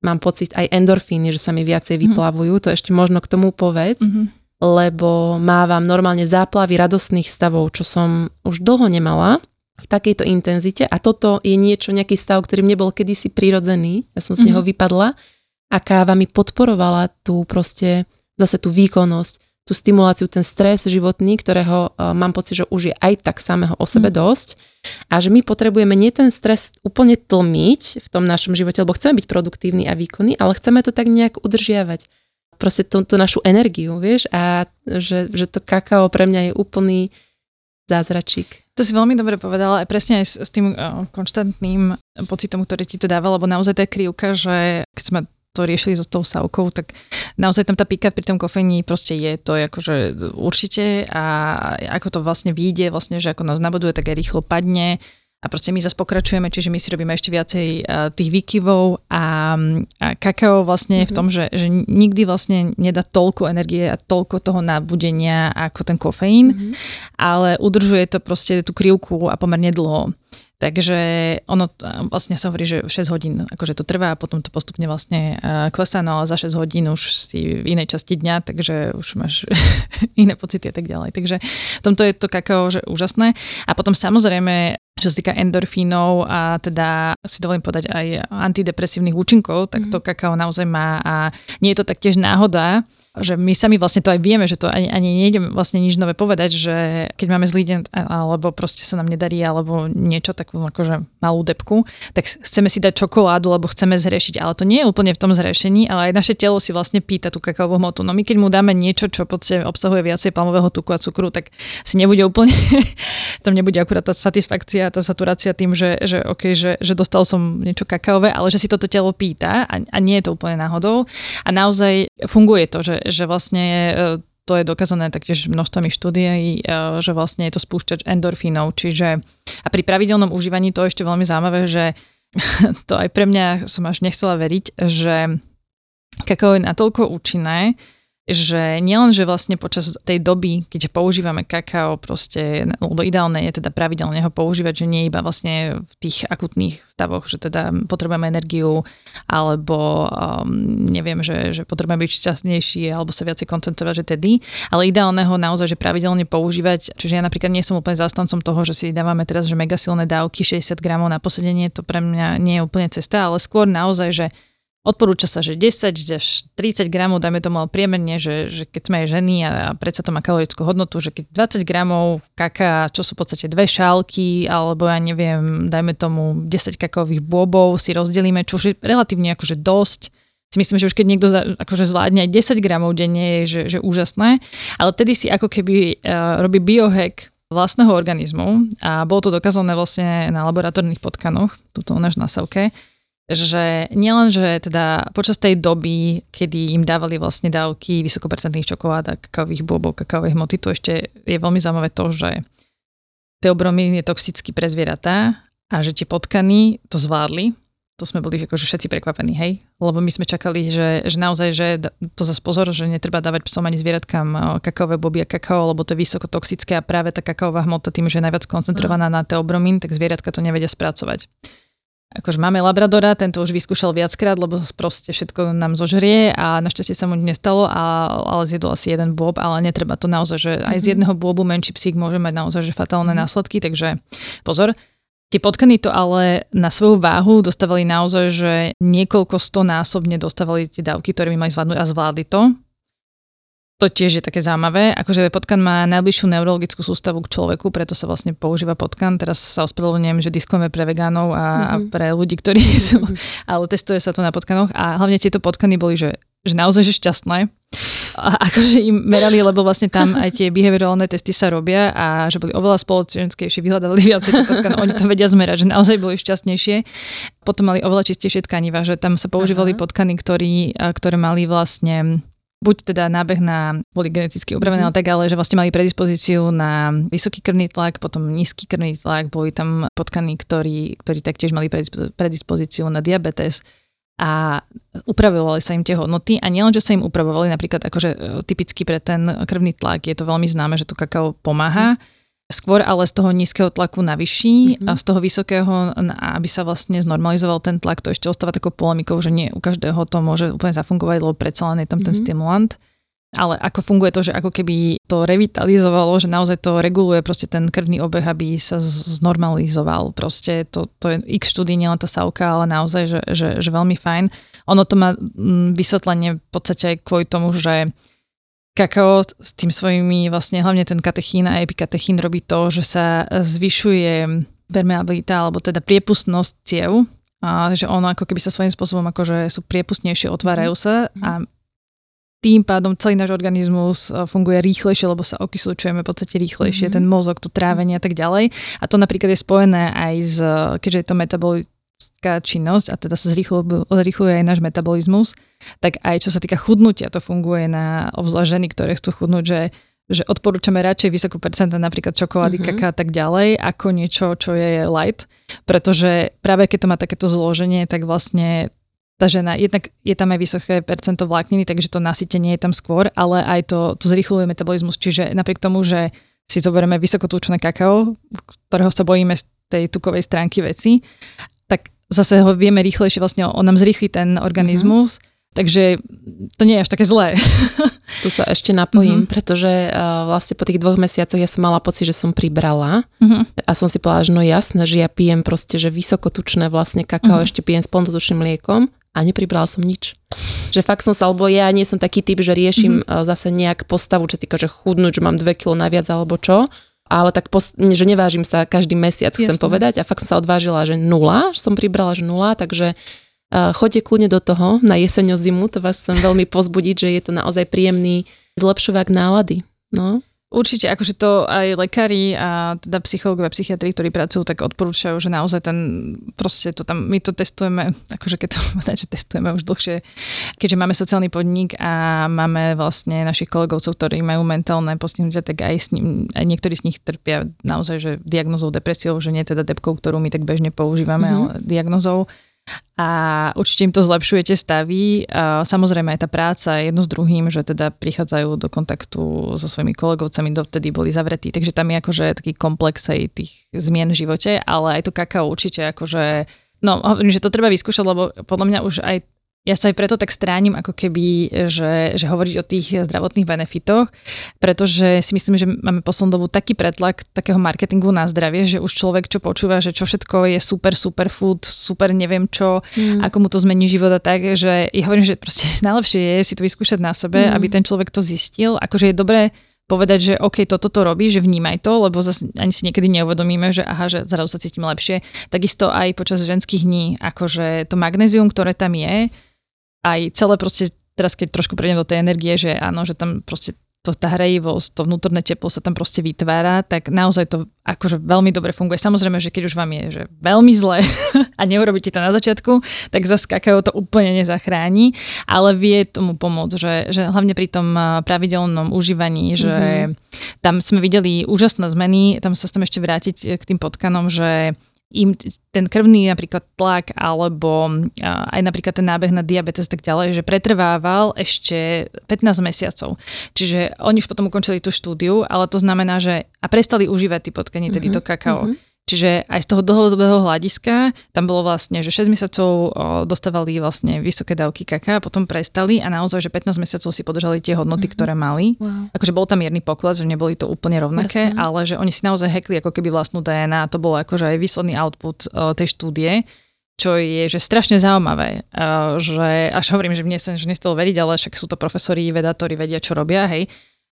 mám pocit aj endorfíny, že sa mi viacej mhm. vyplavujú, mm-hmm. to ešte možno k tomu povedz, mm-hmm. lebo mávam normálne záplavy radostných stavov, čo som už dlho nemala v takejto intenzite a toto je niečo, nejaký stav, ktorý mne bol kedysi prirodzený, ja som z mm-hmm. neho vypadla a káva mi podporovala tú proste zase tú výkonnosť, tú stimuláciu, ten stres životný, ktorého uh, mám pocit, že už je aj tak samého o sebe mm. dosť a že my potrebujeme nie ten stres úplne tlmiť v tom našom živote, lebo chceme byť produktívni a výkonní, ale chceme to tak nejak udržiavať. Proste tú, tú našu energiu, vieš, a že, že to kakao pre mňa je úplný zázračík. To si veľmi dobre povedala, aj presne aj s, s tým uh, konštantným pocitom, ktorý ti to dáva, lebo naozaj tá krivka, že keď sme to riešili so tou savkou, tak naozaj tam tá pika pri tom kofení proste je, to je akože určite a ako to vlastne vyjde, vlastne, že ako nás naboduje, tak aj rýchlo padne a proste my zase pokračujeme, čiže my si robíme ešte viacej tých výkyvov a, a kakao vlastne mm-hmm. v tom, že, že nikdy vlastne nedá toľko energie a toľko toho nabudenia ako ten kofeín, mm-hmm. ale udržuje to proste tú krivku a pomerne dlho. Takže ono vlastne sa hovorí, že 6 hodín akože to trvá a potom to postupne vlastne klesá, no ale za 6 hodín už si v inej časti dňa, takže už máš *laughs* iné pocity a tak ďalej. Takže v tomto je to kakao že úžasné. A potom samozrejme čo sa týka endorfínov a teda si dovolím povedať aj antidepresívnych účinkov, tak to mhm. kakao naozaj má a nie je to taktiež náhoda, že my sami vlastne to aj vieme, že to ani, ani nejdem vlastne nič nové povedať, že keď máme zlý deň alebo proste sa nám nedarí alebo niečo takú akože malú depku, tak chceme si dať čokoládu, lebo chceme zrešiť, ale to nie je úplne v tom zrešení, ale aj naše telo si vlastne pýta tú kakaovú hmotu. No my keď mu dáme niečo, čo podstate obsahuje viacej palmového tuku a cukru, tak si nebude úplne, *laughs* tam nebude akurát tá satisfakcia, tá saturácia tým, že, že, okay, že, že dostal som niečo kakaové, ale že si toto telo pýta a, a nie je to úplne náhodou. A naozaj funguje to, že že vlastne e, to je dokázané taktiež množstvami štúdií, e, že vlastne je to spúšťač endorfínov, čiže a pri pravidelnom užívaní to je ešte veľmi zaujímavé, že *laughs* to aj pre mňa som až nechcela veriť, že kakao je natoľko účinné, že nielen, že vlastne počas tej doby, keď používame kakao, proste, lebo ideálne je teda pravidelne ho používať, že nie iba vlastne v tých akutných stavoch, že teda potrebujeme energiu, alebo um, neviem, že, že potrebujeme byť šťastnejší, alebo sa viacej koncentrovať, že tedy, ale ideálne ho naozaj, že pravidelne používať, čiže ja napríklad nie som úplne zastancom toho, že si dávame teraz, že mega silné dávky, 60 gramov na posedenie, to pre mňa nie je úplne cesta, ale skôr naozaj, že Odporúča sa, že 10 až 30 gramov, dajme tomu ale priemerne, že, že keď sme aj ženy a, a predsa to má kalorickú hodnotu, že keď 20 gramov kaká, čo sú v podstate dve šálky, alebo ja neviem, dajme tomu 10 kakaových bôbov si rozdelíme, čo je relatívne akože dosť. Si myslím, že už keď niekto za, akože zvládne aj 10 gramov denne, je že, že úžasné, ale tedy si ako keby uh, robí biohack vlastného organizmu a bolo to dokázané vlastne na laboratórnych potkanoch, tuto u nás na Savke, že nielen, že teda počas tej doby, kedy im dávali vlastne dávky vysokopercentných čokolád a kakaových bôbov, kakaovej hmoty, tu ešte je veľmi zaujímavé to, že teobromín je toxický pre zvieratá a že tie potkany to zvládli. To sme boli akože všetci prekvapení, hej? Lebo my sme čakali, že, že naozaj, že to zase pozor, že netreba dávať psom ani zvieratkám kakaové boby a kakao, lebo to je vysoko toxické a práve tá kakaová hmota tým, že je najviac koncentrovaná na teobromín, tak zvieratka to nevedia spracovať akože máme Labradora, ten to už vyskúšal viackrát, lebo proste všetko nám zožrie a našťastie sa mu nestalo, a, ale zjedol asi jeden bôb, ale netreba to naozaj, že aj z mhm. jedného bôbu menší psík môže mať naozaj že fatálne mm-hmm. následky, takže pozor. Tie potkany to ale na svoju váhu dostávali naozaj, že niekoľko stonásobne dostávali tie dávky, ktoré by mali zvládnuť a zvládli to to tiež je také zaujímavé. Akože potkan má najbližšiu neurologickú sústavu k človeku, preto sa vlastne používa potkan. Teraz sa ospravedlňujem, že diskujeme pre vegánov a, mm-hmm. a mhm. pre ľudí, ktorí sú, mm-hmm. ale testuje sa to na potkanoch a hlavne tieto potkany boli, že, že naozaj že šťastné. A akože im merali, lebo vlastne tam aj tie behaviorálne testy sa robia a že boli oveľa spoločenskejšie, vyhľadali viac potkany. Oni to vedia zmerať, že naozaj boli šťastnejšie. Potom mali oveľa čistejšie tkaniva, že tam sa používali Aha. potkany, ktorý, ktoré mali vlastne buď teda nábeh na, boli geneticky upravené, mm-hmm. tak, ale že vlastne mali predispozíciu na vysoký krvný tlak, potom nízky krvný tlak, boli tam potkany, ktorí, ktorí taktiež mali predispozíciu na diabetes a upravovali sa im tie hodnoty a nielen, že sa im upravovali napríklad akože e, typicky pre ten krvný tlak, je to veľmi známe, že to kakao pomáha, mm skôr ale z toho nízkeho tlaku na vyšší mm-hmm. a z toho vysokého, aby sa vlastne znormalizoval ten tlak, to ešte ostáva takou polemikou, že nie u každého to môže úplne zafungovať, lebo predsa len je tam mm-hmm. ten mhm. stimulant. Ale ako funguje to, že ako keby to revitalizovalo, že naozaj to reguluje proste ten krvný obeh, aby sa znormalizoval. Proste to, to je x štúdí, nielen tá savka, ale naozaj, že, že, že veľmi fajn. Ono to má mm, vysvetlenie v podstate aj kvôli tomu, že kakao s tým svojimi, vlastne hlavne ten katechín a epikatechín robí to, že sa zvyšuje permeabilita, alebo teda priepustnosť ciev, a že ono ako keby sa svojím spôsobom akože sú priepustnejšie, otvárajú sa mhm. a tým pádom celý náš organizmus e, funguje rýchlejšie, lebo sa okysľučujeme v podstate rýchlejšie, mm-hmm. ten mozog, to trávenie a tak ďalej. A to napríklad je spojené aj s, keďže je to metabol, činnosť a teda sa zrýchluje aj náš metabolizmus, tak aj čo sa týka chudnutia, to funguje na obzvlášť ženy, ktoré chcú chudnúť, že že odporúčame radšej vysokú percenta napríklad čokolády, mm-hmm. kaká a tak ďalej, ako niečo, čo je light, pretože práve keď to má takéto zloženie, tak vlastne tá žena, jednak je tam aj vysoké percento vlákniny, takže to nasytenie je tam skôr, ale aj to, to zrýchluje metabolizmus, čiže napriek tomu, že si zoberieme vysokotúčné kakao, ktorého sa bojíme z tej tukovej stránky veci, zase ho vieme rýchlejšie, vlastne on nám zrýchli ten organizmus, mm-hmm. takže to nie je až také zlé. *laughs* Tu sa ešte napojím, mm-hmm. pretože uh, vlastne po tých dvoch mesiacoch ja som mala pocit, že som pribrala mm-hmm. a som si povedala, že no jasné, že ja pijem proste, že vysokotučné vlastne kakao, mm-hmm. ešte pijem s plnotučným mliekom a nepribrala som nič. Že fakt som sa, alebo ja nie som taký typ, že riešim mm-hmm. zase nejak postavu, čo týka, že chudnúť, že mám dve kilo naviac alebo čo, ale tak, post- že nevážim sa každý mesiac, chcem Jasne. povedať a fakt som sa odvážila, že nula, som pribrala, že nula, takže uh, choďte kľudne do toho na jeseň zimu, to vás chcem veľmi pozbudiť, že je to naozaj príjemný zlepšovák nálady. No. Určite, akože to aj lekári a teda psychológovia, psychiatri, ktorí pracujú, tak odporúčajú, že naozaj ten, proste to tam, my to testujeme, akože keď to *laughs* že testujeme už dlhšie, keďže máme sociálny podnik a máme vlastne našich kolegovcov, ktorí majú mentálne postihnutia, tak aj, s ním, aj niektorí z nich trpia naozaj, že diagnozou depresiou, že nie teda depkou, ktorú my tak bežne používame, mm-hmm. ale diagnozou a určite im to zlepšuje tie stavy. Samozrejme aj tá práca jedno s druhým, že teda prichádzajú do kontaktu so svojimi kolegovcami, dovtedy boli zavretí, takže tam je akože taký komplex aj tých zmien v živote, ale aj to kakao určite akože No, hovorím, že to treba vyskúšať, lebo podľa mňa už aj ja sa aj preto tak stránim, ako keby, že, že hovoriť o tých zdravotných benefitoch, pretože si myslím, že máme poslednú dobu taký pretlak takého marketingu na zdravie, že už človek, čo počúva, že čo všetko je super, super food, super neviem čo, mm. ako mu to zmení život a tak, že ja hovorím, že proste *laughs* najlepšie je si to vyskúšať na sebe, mm. aby ten človek to zistil. Akože je dobré povedať, že OK, toto to robí, že vnímaj to, lebo zase ani si niekedy neuvedomíme, že aha, že zrazu sa cítim lepšie. Takisto aj počas ženských dní, akože to magnézium, ktoré tam je, aj celé proste, teraz keď trošku prejdem do tej energie, že áno, že tam proste to, tá hrejivosť, to vnútorné teplo sa tam proste vytvára, tak naozaj to akože veľmi dobre funguje. Samozrejme, že keď už vám je že veľmi zle *laughs* a neurobíte to na začiatku, tak zase kakao to úplne nezachráni, ale vie tomu pomôcť, že, že hlavne pri tom pravidelnom užívaní, že mm-hmm. tam sme videli úžasné zmeny, tam sa chcem ešte vrátiť k tým potkanom, že im ten krvný napríklad tlak alebo aj napríklad ten nábeh na diabetes tak ďalej, že pretrvával ešte 15 mesiacov. Čiže oni už potom ukončili tú štúdiu, ale to znamená, že a prestali užívať tí potkanie, tedy to mhm, kakao. Mm-hmm. Čiže aj z toho dlhodobého hľadiska tam bolo vlastne, že 6 mesiacov dostávali vlastne vysoké dávky kaká, potom prestali a naozaj, že 15 mesiacov si podržali tie hodnoty, mm-hmm. ktoré mali. Wow. Akože bol tam mierny pokles, že neboli to úplne rovnaké, Jasne. ale že oni si naozaj hackli ako keby vlastnú DNA a to bolo akože aj výsledný output tej štúdie čo je že strašne zaujímavé, že až hovorím, že mne sa že nestalo veriť, ale však sú to profesori, vedátori, vedia, čo robia, hej.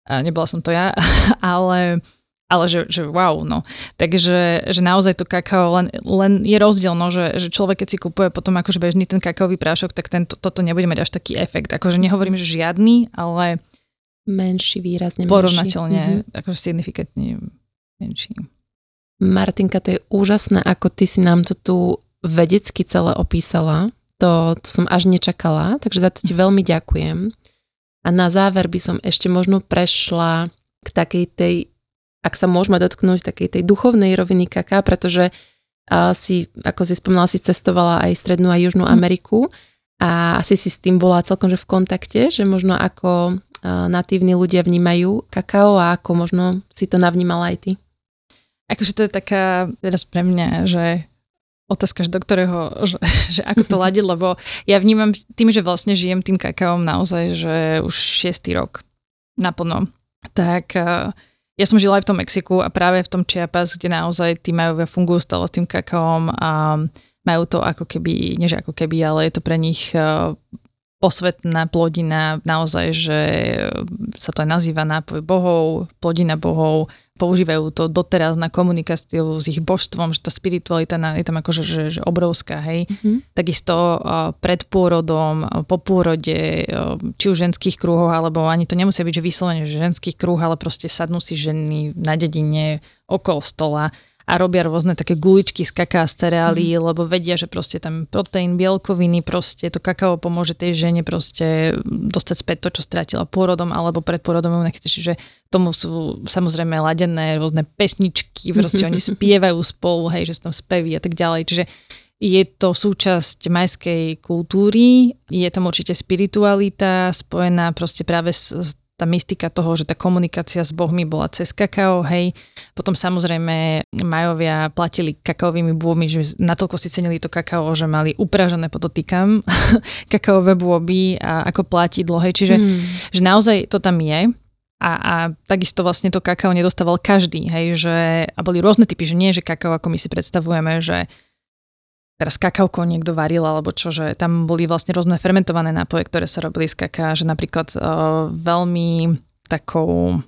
Nebola som to ja, *laughs* ale ale že, že wow, no. Takže že naozaj to kakao, len, len je rozdiel, no, že, že človek, keď si kupuje potom akože bežný ten kakaový prášok, tak ten, to, toto nebude mať až taký efekt. Akože nehovorím, že žiadny, ale menší, výrazne menší. Porovnateľne, mm-hmm. akože signifikantne menší. Martinka, to je úžasné, ako ty si nám to tu vedecky celé opísala. To, to som až nečakala, takže za to ti veľmi ďakujem. A na záver by som ešte možno prešla k takej tej ak sa môžeme dotknúť takej tej duchovnej roviny kaká, pretože uh, si, ako si spomínala, si cestovala aj Strednú a Južnú mhm. Ameriku a asi si s tým bola celkom že v kontakte, že možno ako uh, natívni ľudia vnímajú kakao a ako možno si to navnímala aj ty. Akože to je taká teraz pre mňa, že otázka, že do ktorého, že, že ako to ladiť, *laughs* lebo ja vnímam tým, že vlastne žijem tým kakaom naozaj, že už šiestý rok naplno, tak ja som žila aj v tom Mexiku a práve v tom Chiapas, kde naozaj tí majovia fungujú stále s tým kakaom a majú to ako keby, nie že ako keby, ale je to pre nich eh, posvetná plodina, naozaj, že sa to aj nazýva nápoj bohov, plodina bohov, používajú to doteraz na komunikáciu s ich božstvom, že tá spiritualita je tam akože že, že obrovská, hej. Mm-hmm. Takisto pred pôrodom, po pôrode, či už ženských kruhoch, alebo ani to nemusia byť, že vyslovene že ženských kruh, ale proste sadnú si ženy na dedine okolo stola a robia rôzne také guličky z kaká z cereálií, mm. lebo vedia, že proste tam proteín, bielkoviny, proste to kakao pomôže tej žene proste dostať späť to, čo strátila pôrodom alebo pred pôrodom. Čiže tomu sú samozrejme ladené rôzne pesničky, proste oni *laughs* spievajú spolu, hej, že sú tam spevy a tak ďalej. Čiže je to súčasť majskej kultúry, je tam určite spiritualita spojená proste práve s, s tá mystika toho, že tá komunikácia s bohmi bola cez kakao, hej. Potom samozrejme Majovia platili kakaovými bôbmi, že natoľko si cenili to kakao, že mali upražené, podotýkam, *laughs* kakaové bôby a ako platidlo, hej. Čiže mm. že naozaj to tam je. A, a takisto vlastne to kakao nedostával každý, hej, že a boli rôzne typy, že nie, že kakao, ako my si predstavujeme, že teraz kakauko niekto varil, alebo čo, že tam boli vlastne rôzne fermentované nápoje, ktoré sa robili z kaká, že napríklad uh, veľmi takou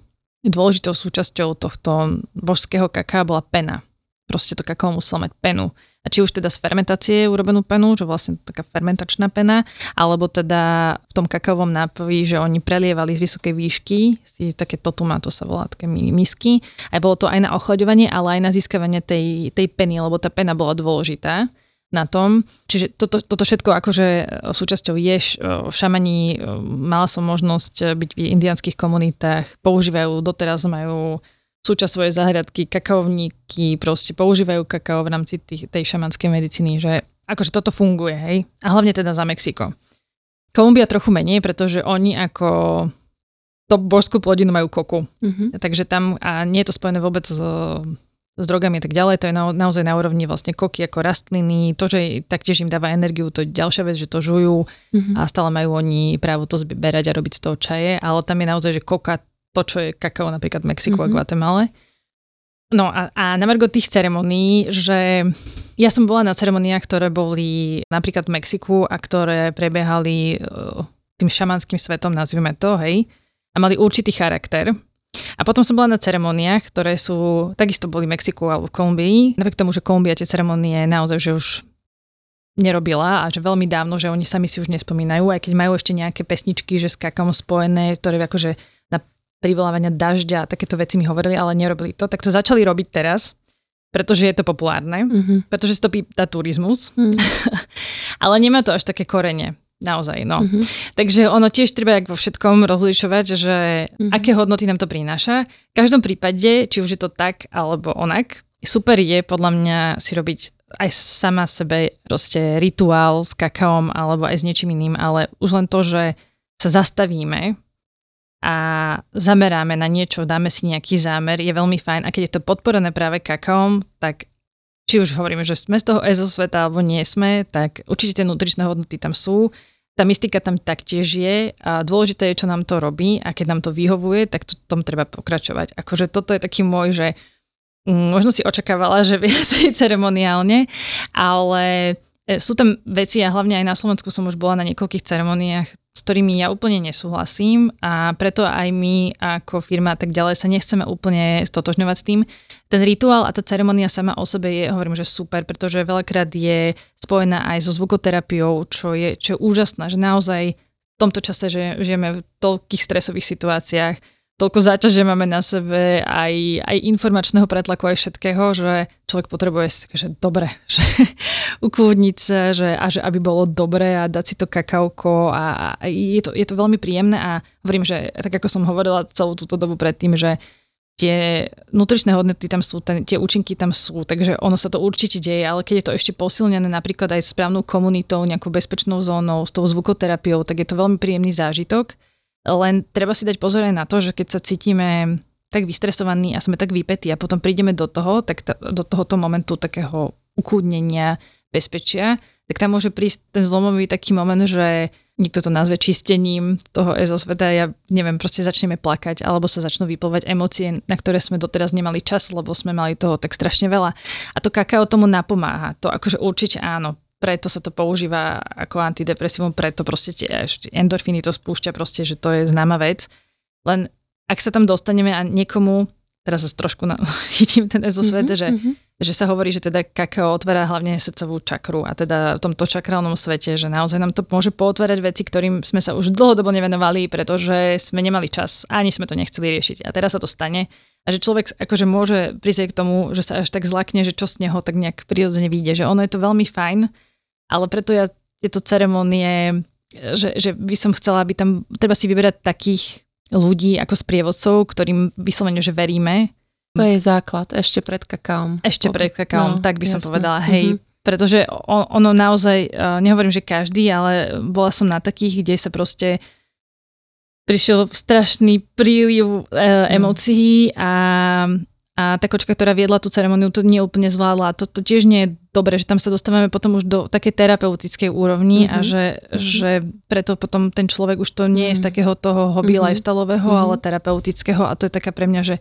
dôležitou súčasťou tohto božského kaká bola pena proste to kakao muselo mať penu. A či už teda z fermentácie urobenú penu, že vlastne taká fermentačná pena, alebo teda v tom kakaovom nápoji, že oni prelievali z vysokej výšky, si také totuma, to sa volá, také misky. A bolo to aj na ochlaďovanie, ale aj na získavanie tej, tej peny, lebo tá pena bola dôležitá na tom. Čiže toto, toto všetko akože súčasťou je, šamani, mala som možnosť byť v indianských komunitách, používajú, doteraz majú súčasť svojej záhradky, kakaovníky, proste používajú kakao v rámci tých, tej šamanskej medicíny, že akože toto funguje, hej. A hlavne teda za Mexiko. Kolumbia trochu menej, pretože oni ako to božskú plodinu majú koku. Mm-hmm. Takže tam, a nie je to spojené vôbec s, s drogami a tak ďalej, to je na, naozaj na úrovni vlastne koky ako rastliny, to, že taktiež im dáva energiu, to je ďalšia vec, že to žujú mm-hmm. a stále majú oni právo to zberať a robiť z toho čaje, ale tam je naozaj, že koka to, čo je kakao napríklad v Mexiku mm-hmm. a Guatemala. No a, a na margo tých ceremonií, že ja som bola na ceremoniách, ktoré boli napríklad v Mexiku a ktoré prebiehali uh, tým šamanským svetom, nazvime to, hej, a mali určitý charakter. A potom som bola na ceremoniách, ktoré sú, takisto boli v Mexiku alebo v Kolumbii. Napriek tomu, že Kolumbia tie ceremonie naozaj, že už nerobila a že veľmi dávno, že oni sami si už nespomínajú, aj keď majú ešte nejaké pesničky, že s kakom spojené, ktoré akože privolávania dažďa a takéto veci mi hovorili, ale nerobili to. Tak to začali robiť teraz, pretože je to populárne, mm-hmm. pretože to pýta turizmus, mm. *laughs* ale nemá to až také korene. Naozaj, no. Mm-hmm. Takže ono tiež treba jak vo všetkom rozlišovať, že mm-hmm. aké hodnoty nám to prináša. V každom prípade, či už je to tak alebo onak, super je podľa mňa si robiť aj sama sebe proste rituál s kakaom alebo aj s niečím iným, ale už len to, že sa zastavíme a zameráme na niečo, dáme si nejaký zámer, je veľmi fajn. A keď je to podporené práve kakaom, tak či už hovoríme, že sme z toho EZO sveta alebo nie sme, tak určite tie nutričné hodnoty tam sú. Tá mystika tam taktiež je a dôležité je, čo nám to robí a keď nám to vyhovuje, tak to, tom treba pokračovať. Akože toto je taký môj, že mm, možno si očakávala, že *laughs* viacej ceremoniálne, ale sú tam veci a hlavne aj na Slovensku som už bola na niekoľkých ceremoniách, s ktorými ja úplne nesúhlasím a preto aj my ako firma tak ďalej sa nechceme úplne stotožňovať s tým. Ten rituál a tá ceremonia sama o sebe je, hovorím, že super, pretože veľakrát je spojená aj so zvukoterapiou, čo je, čo je úžasné, že naozaj v tomto čase, že žijeme v toľkých stresových situáciách, toľko záťaže máme na sebe, aj, aj informačného pretlaku, aj všetkého, že človek potrebuje že dobre, *laughs* že ukúdniť sa, že, a že aby bolo dobre a dať si to kakauko a, a je, to, je to veľmi príjemné a hovorím, že tak ako som hovorila celú túto dobu predtým, že tie nutričné hodnoty tam sú, ten, tie účinky tam sú, takže ono sa to určite deje, ale keď je to ešte posilnené napríklad aj správnou komunitou, nejakou bezpečnou zónou, s tou zvukoterapiou, tak je to veľmi príjemný zážitok len treba si dať pozor aj na to, že keď sa cítime tak vystresovaní a sme tak vypetí a potom prídeme do toho, tak ta, do tohoto momentu takého ukúdnenia, bezpečia, tak tam môže prísť ten zlomový taký moment, že niekto to nazve čistením toho ezosveta, ja neviem, proste začneme plakať alebo sa začnú vyplvať emócie, na ktoré sme doteraz nemali čas, lebo sme mali toho tak strašne veľa. A to kakao tomu napomáha. To akože určite áno preto sa to používa ako antidepresívum, preto proste tie endorfíny to spúšťa proste, že to je známa vec. Len ak sa tam dostaneme a niekomu, teraz sa trošku na, *laughs* chytím ten ezosvet, mm-hmm, že, mm-hmm. že sa hovorí, že teda kakao otvára hlavne srdcovú čakru a teda v tomto čakrálnom svete, že naozaj nám to môže pootvárať veci, ktorým sme sa už dlhodobo nevenovali, pretože sme nemali čas, ani sme to nechceli riešiť. A teraz sa to stane a že človek akože môže prísť k tomu, že sa až tak zlakne, že čo z neho tak nejak prirodzene vyjde, že ono je to veľmi fajn, ale preto ja tieto ceremonie, že, že by som chcela, aby tam, treba si vyberať takých ľudí ako sprievodcov, ktorým vyslovene, že veríme. To je základ, ešte pred kakaom. Ešte pred kakaom, no, tak by jasne. som povedala, hej, mm-hmm. pretože ono naozaj, nehovorím, že každý, ale bola som na takých, kde sa proste prišiel strašný príliv e, emócií a, a tá kočka, ktorá viedla tú ceremoniu, to nie úplne zvládla. To, to tiež nie je dobré, že tam sa dostávame potom už do takej terapeutickej úrovni mm-hmm. a že, mm-hmm. že preto potom ten človek už to nie je z mhm. takého toho hobby mm-hmm. lifestyleového, mm-hmm. ale terapeutického a to je taká pre mňa, že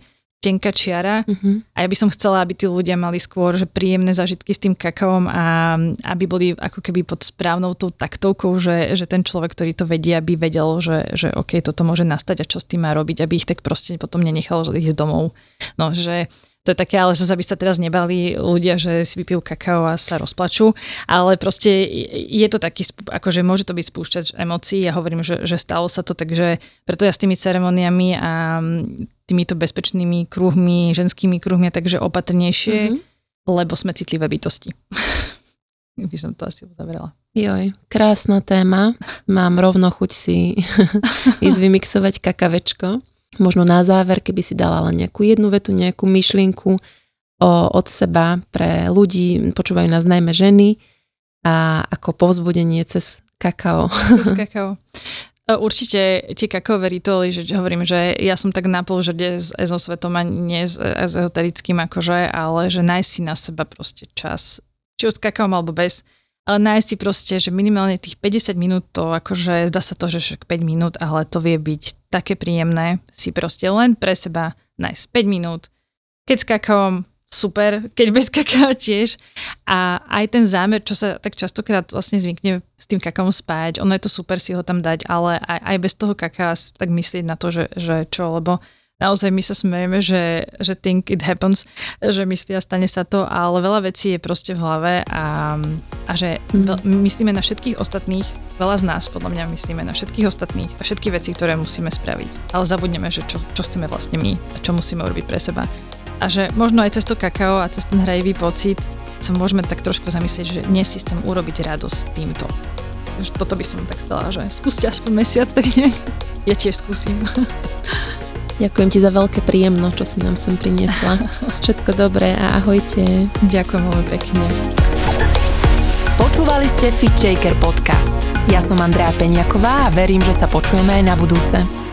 tenká čiara uh-huh. a ja by som chcela, aby tí ľudia mali skôr že príjemné zážitky s tým kakaom a aby boli ako keby pod správnou tou taktovkou, že, že ten človek, ktorý to vedie, aby vedel, že, že OK, toto môže nastať a čo s tým má robiť, aby ich tak proste potom nenechalo ísť domov. No, že to je také, ale že by sa teraz nebali ľudia, že si vypijú kakao a sa rozplačú, ale proste je to taký, akože môže to byť spúšťať emócií, ja hovorím, že, že stalo sa to, takže preto ja s tými ceremoniami a týmito bezpečnými kruhmi, ženskými kruhmi, takže opatrnejšie, mm-hmm. lebo sme citlivé bytosti. *laughs* by som to asi uzavrela. Joj, krásna téma. Mám rovno chuť si *laughs* ísť vymixovať kakavečko možno na záver, keby si dala len nejakú jednu vetu, nejakú myšlienku o, od seba pre ľudí, počúvajú nás najmä ženy a ako povzbudenie cez kakao. Cez kakao. E, určite tie kakaové rituály, že hovorím, že ja som tak napol, že s ezosvetom a nie s ezoterickým akože, ale že nájsť si na seba proste čas, či už s kakaom alebo bez, ale nájsť si proste, že minimálne tých 50 minút to akože, zdá sa to, že však 5 minút, ale to vie byť také príjemné si proste len pre seba nájsť 5 minút. Keď s kakaom, super, keď bez kakaa tiež. A aj ten zámer, čo sa tak častokrát vlastne zvykne s tým kakaom spájať, ono je to super si ho tam dať, ale aj, aj bez toho kaká tak myslieť na to, že, že čo, lebo naozaj my sa smejeme, že, že think it happens, že myslia, stane sa to, ale veľa vecí je proste v hlave a, a že mm. myslíme na všetkých ostatných, veľa z nás podľa mňa myslíme na všetkých ostatných a všetky veci, ktoré musíme spraviť. Ale zabudneme, že čo, čo chceme vlastne my a čo musíme urobiť pre seba. A že možno aj cez to kakao a cez ten hrajivý pocit sa môžeme tak trošku zamyslieť, že dnes si chcem urobiť radosť týmto. Toto by som tak chcela, že skúste aspoň mesiac, tak nejak. Ja tiež skúsim. *laughs* Ďakujem ti za veľké príjemno, čo si nám sem priniesla. *laughs* Všetko dobré a ahojte. Ďakujem veľmi pekne. Počúvali ste Fit Shaker podcast. Ja som Andrea Peňaková a verím, že sa počujeme aj na budúce.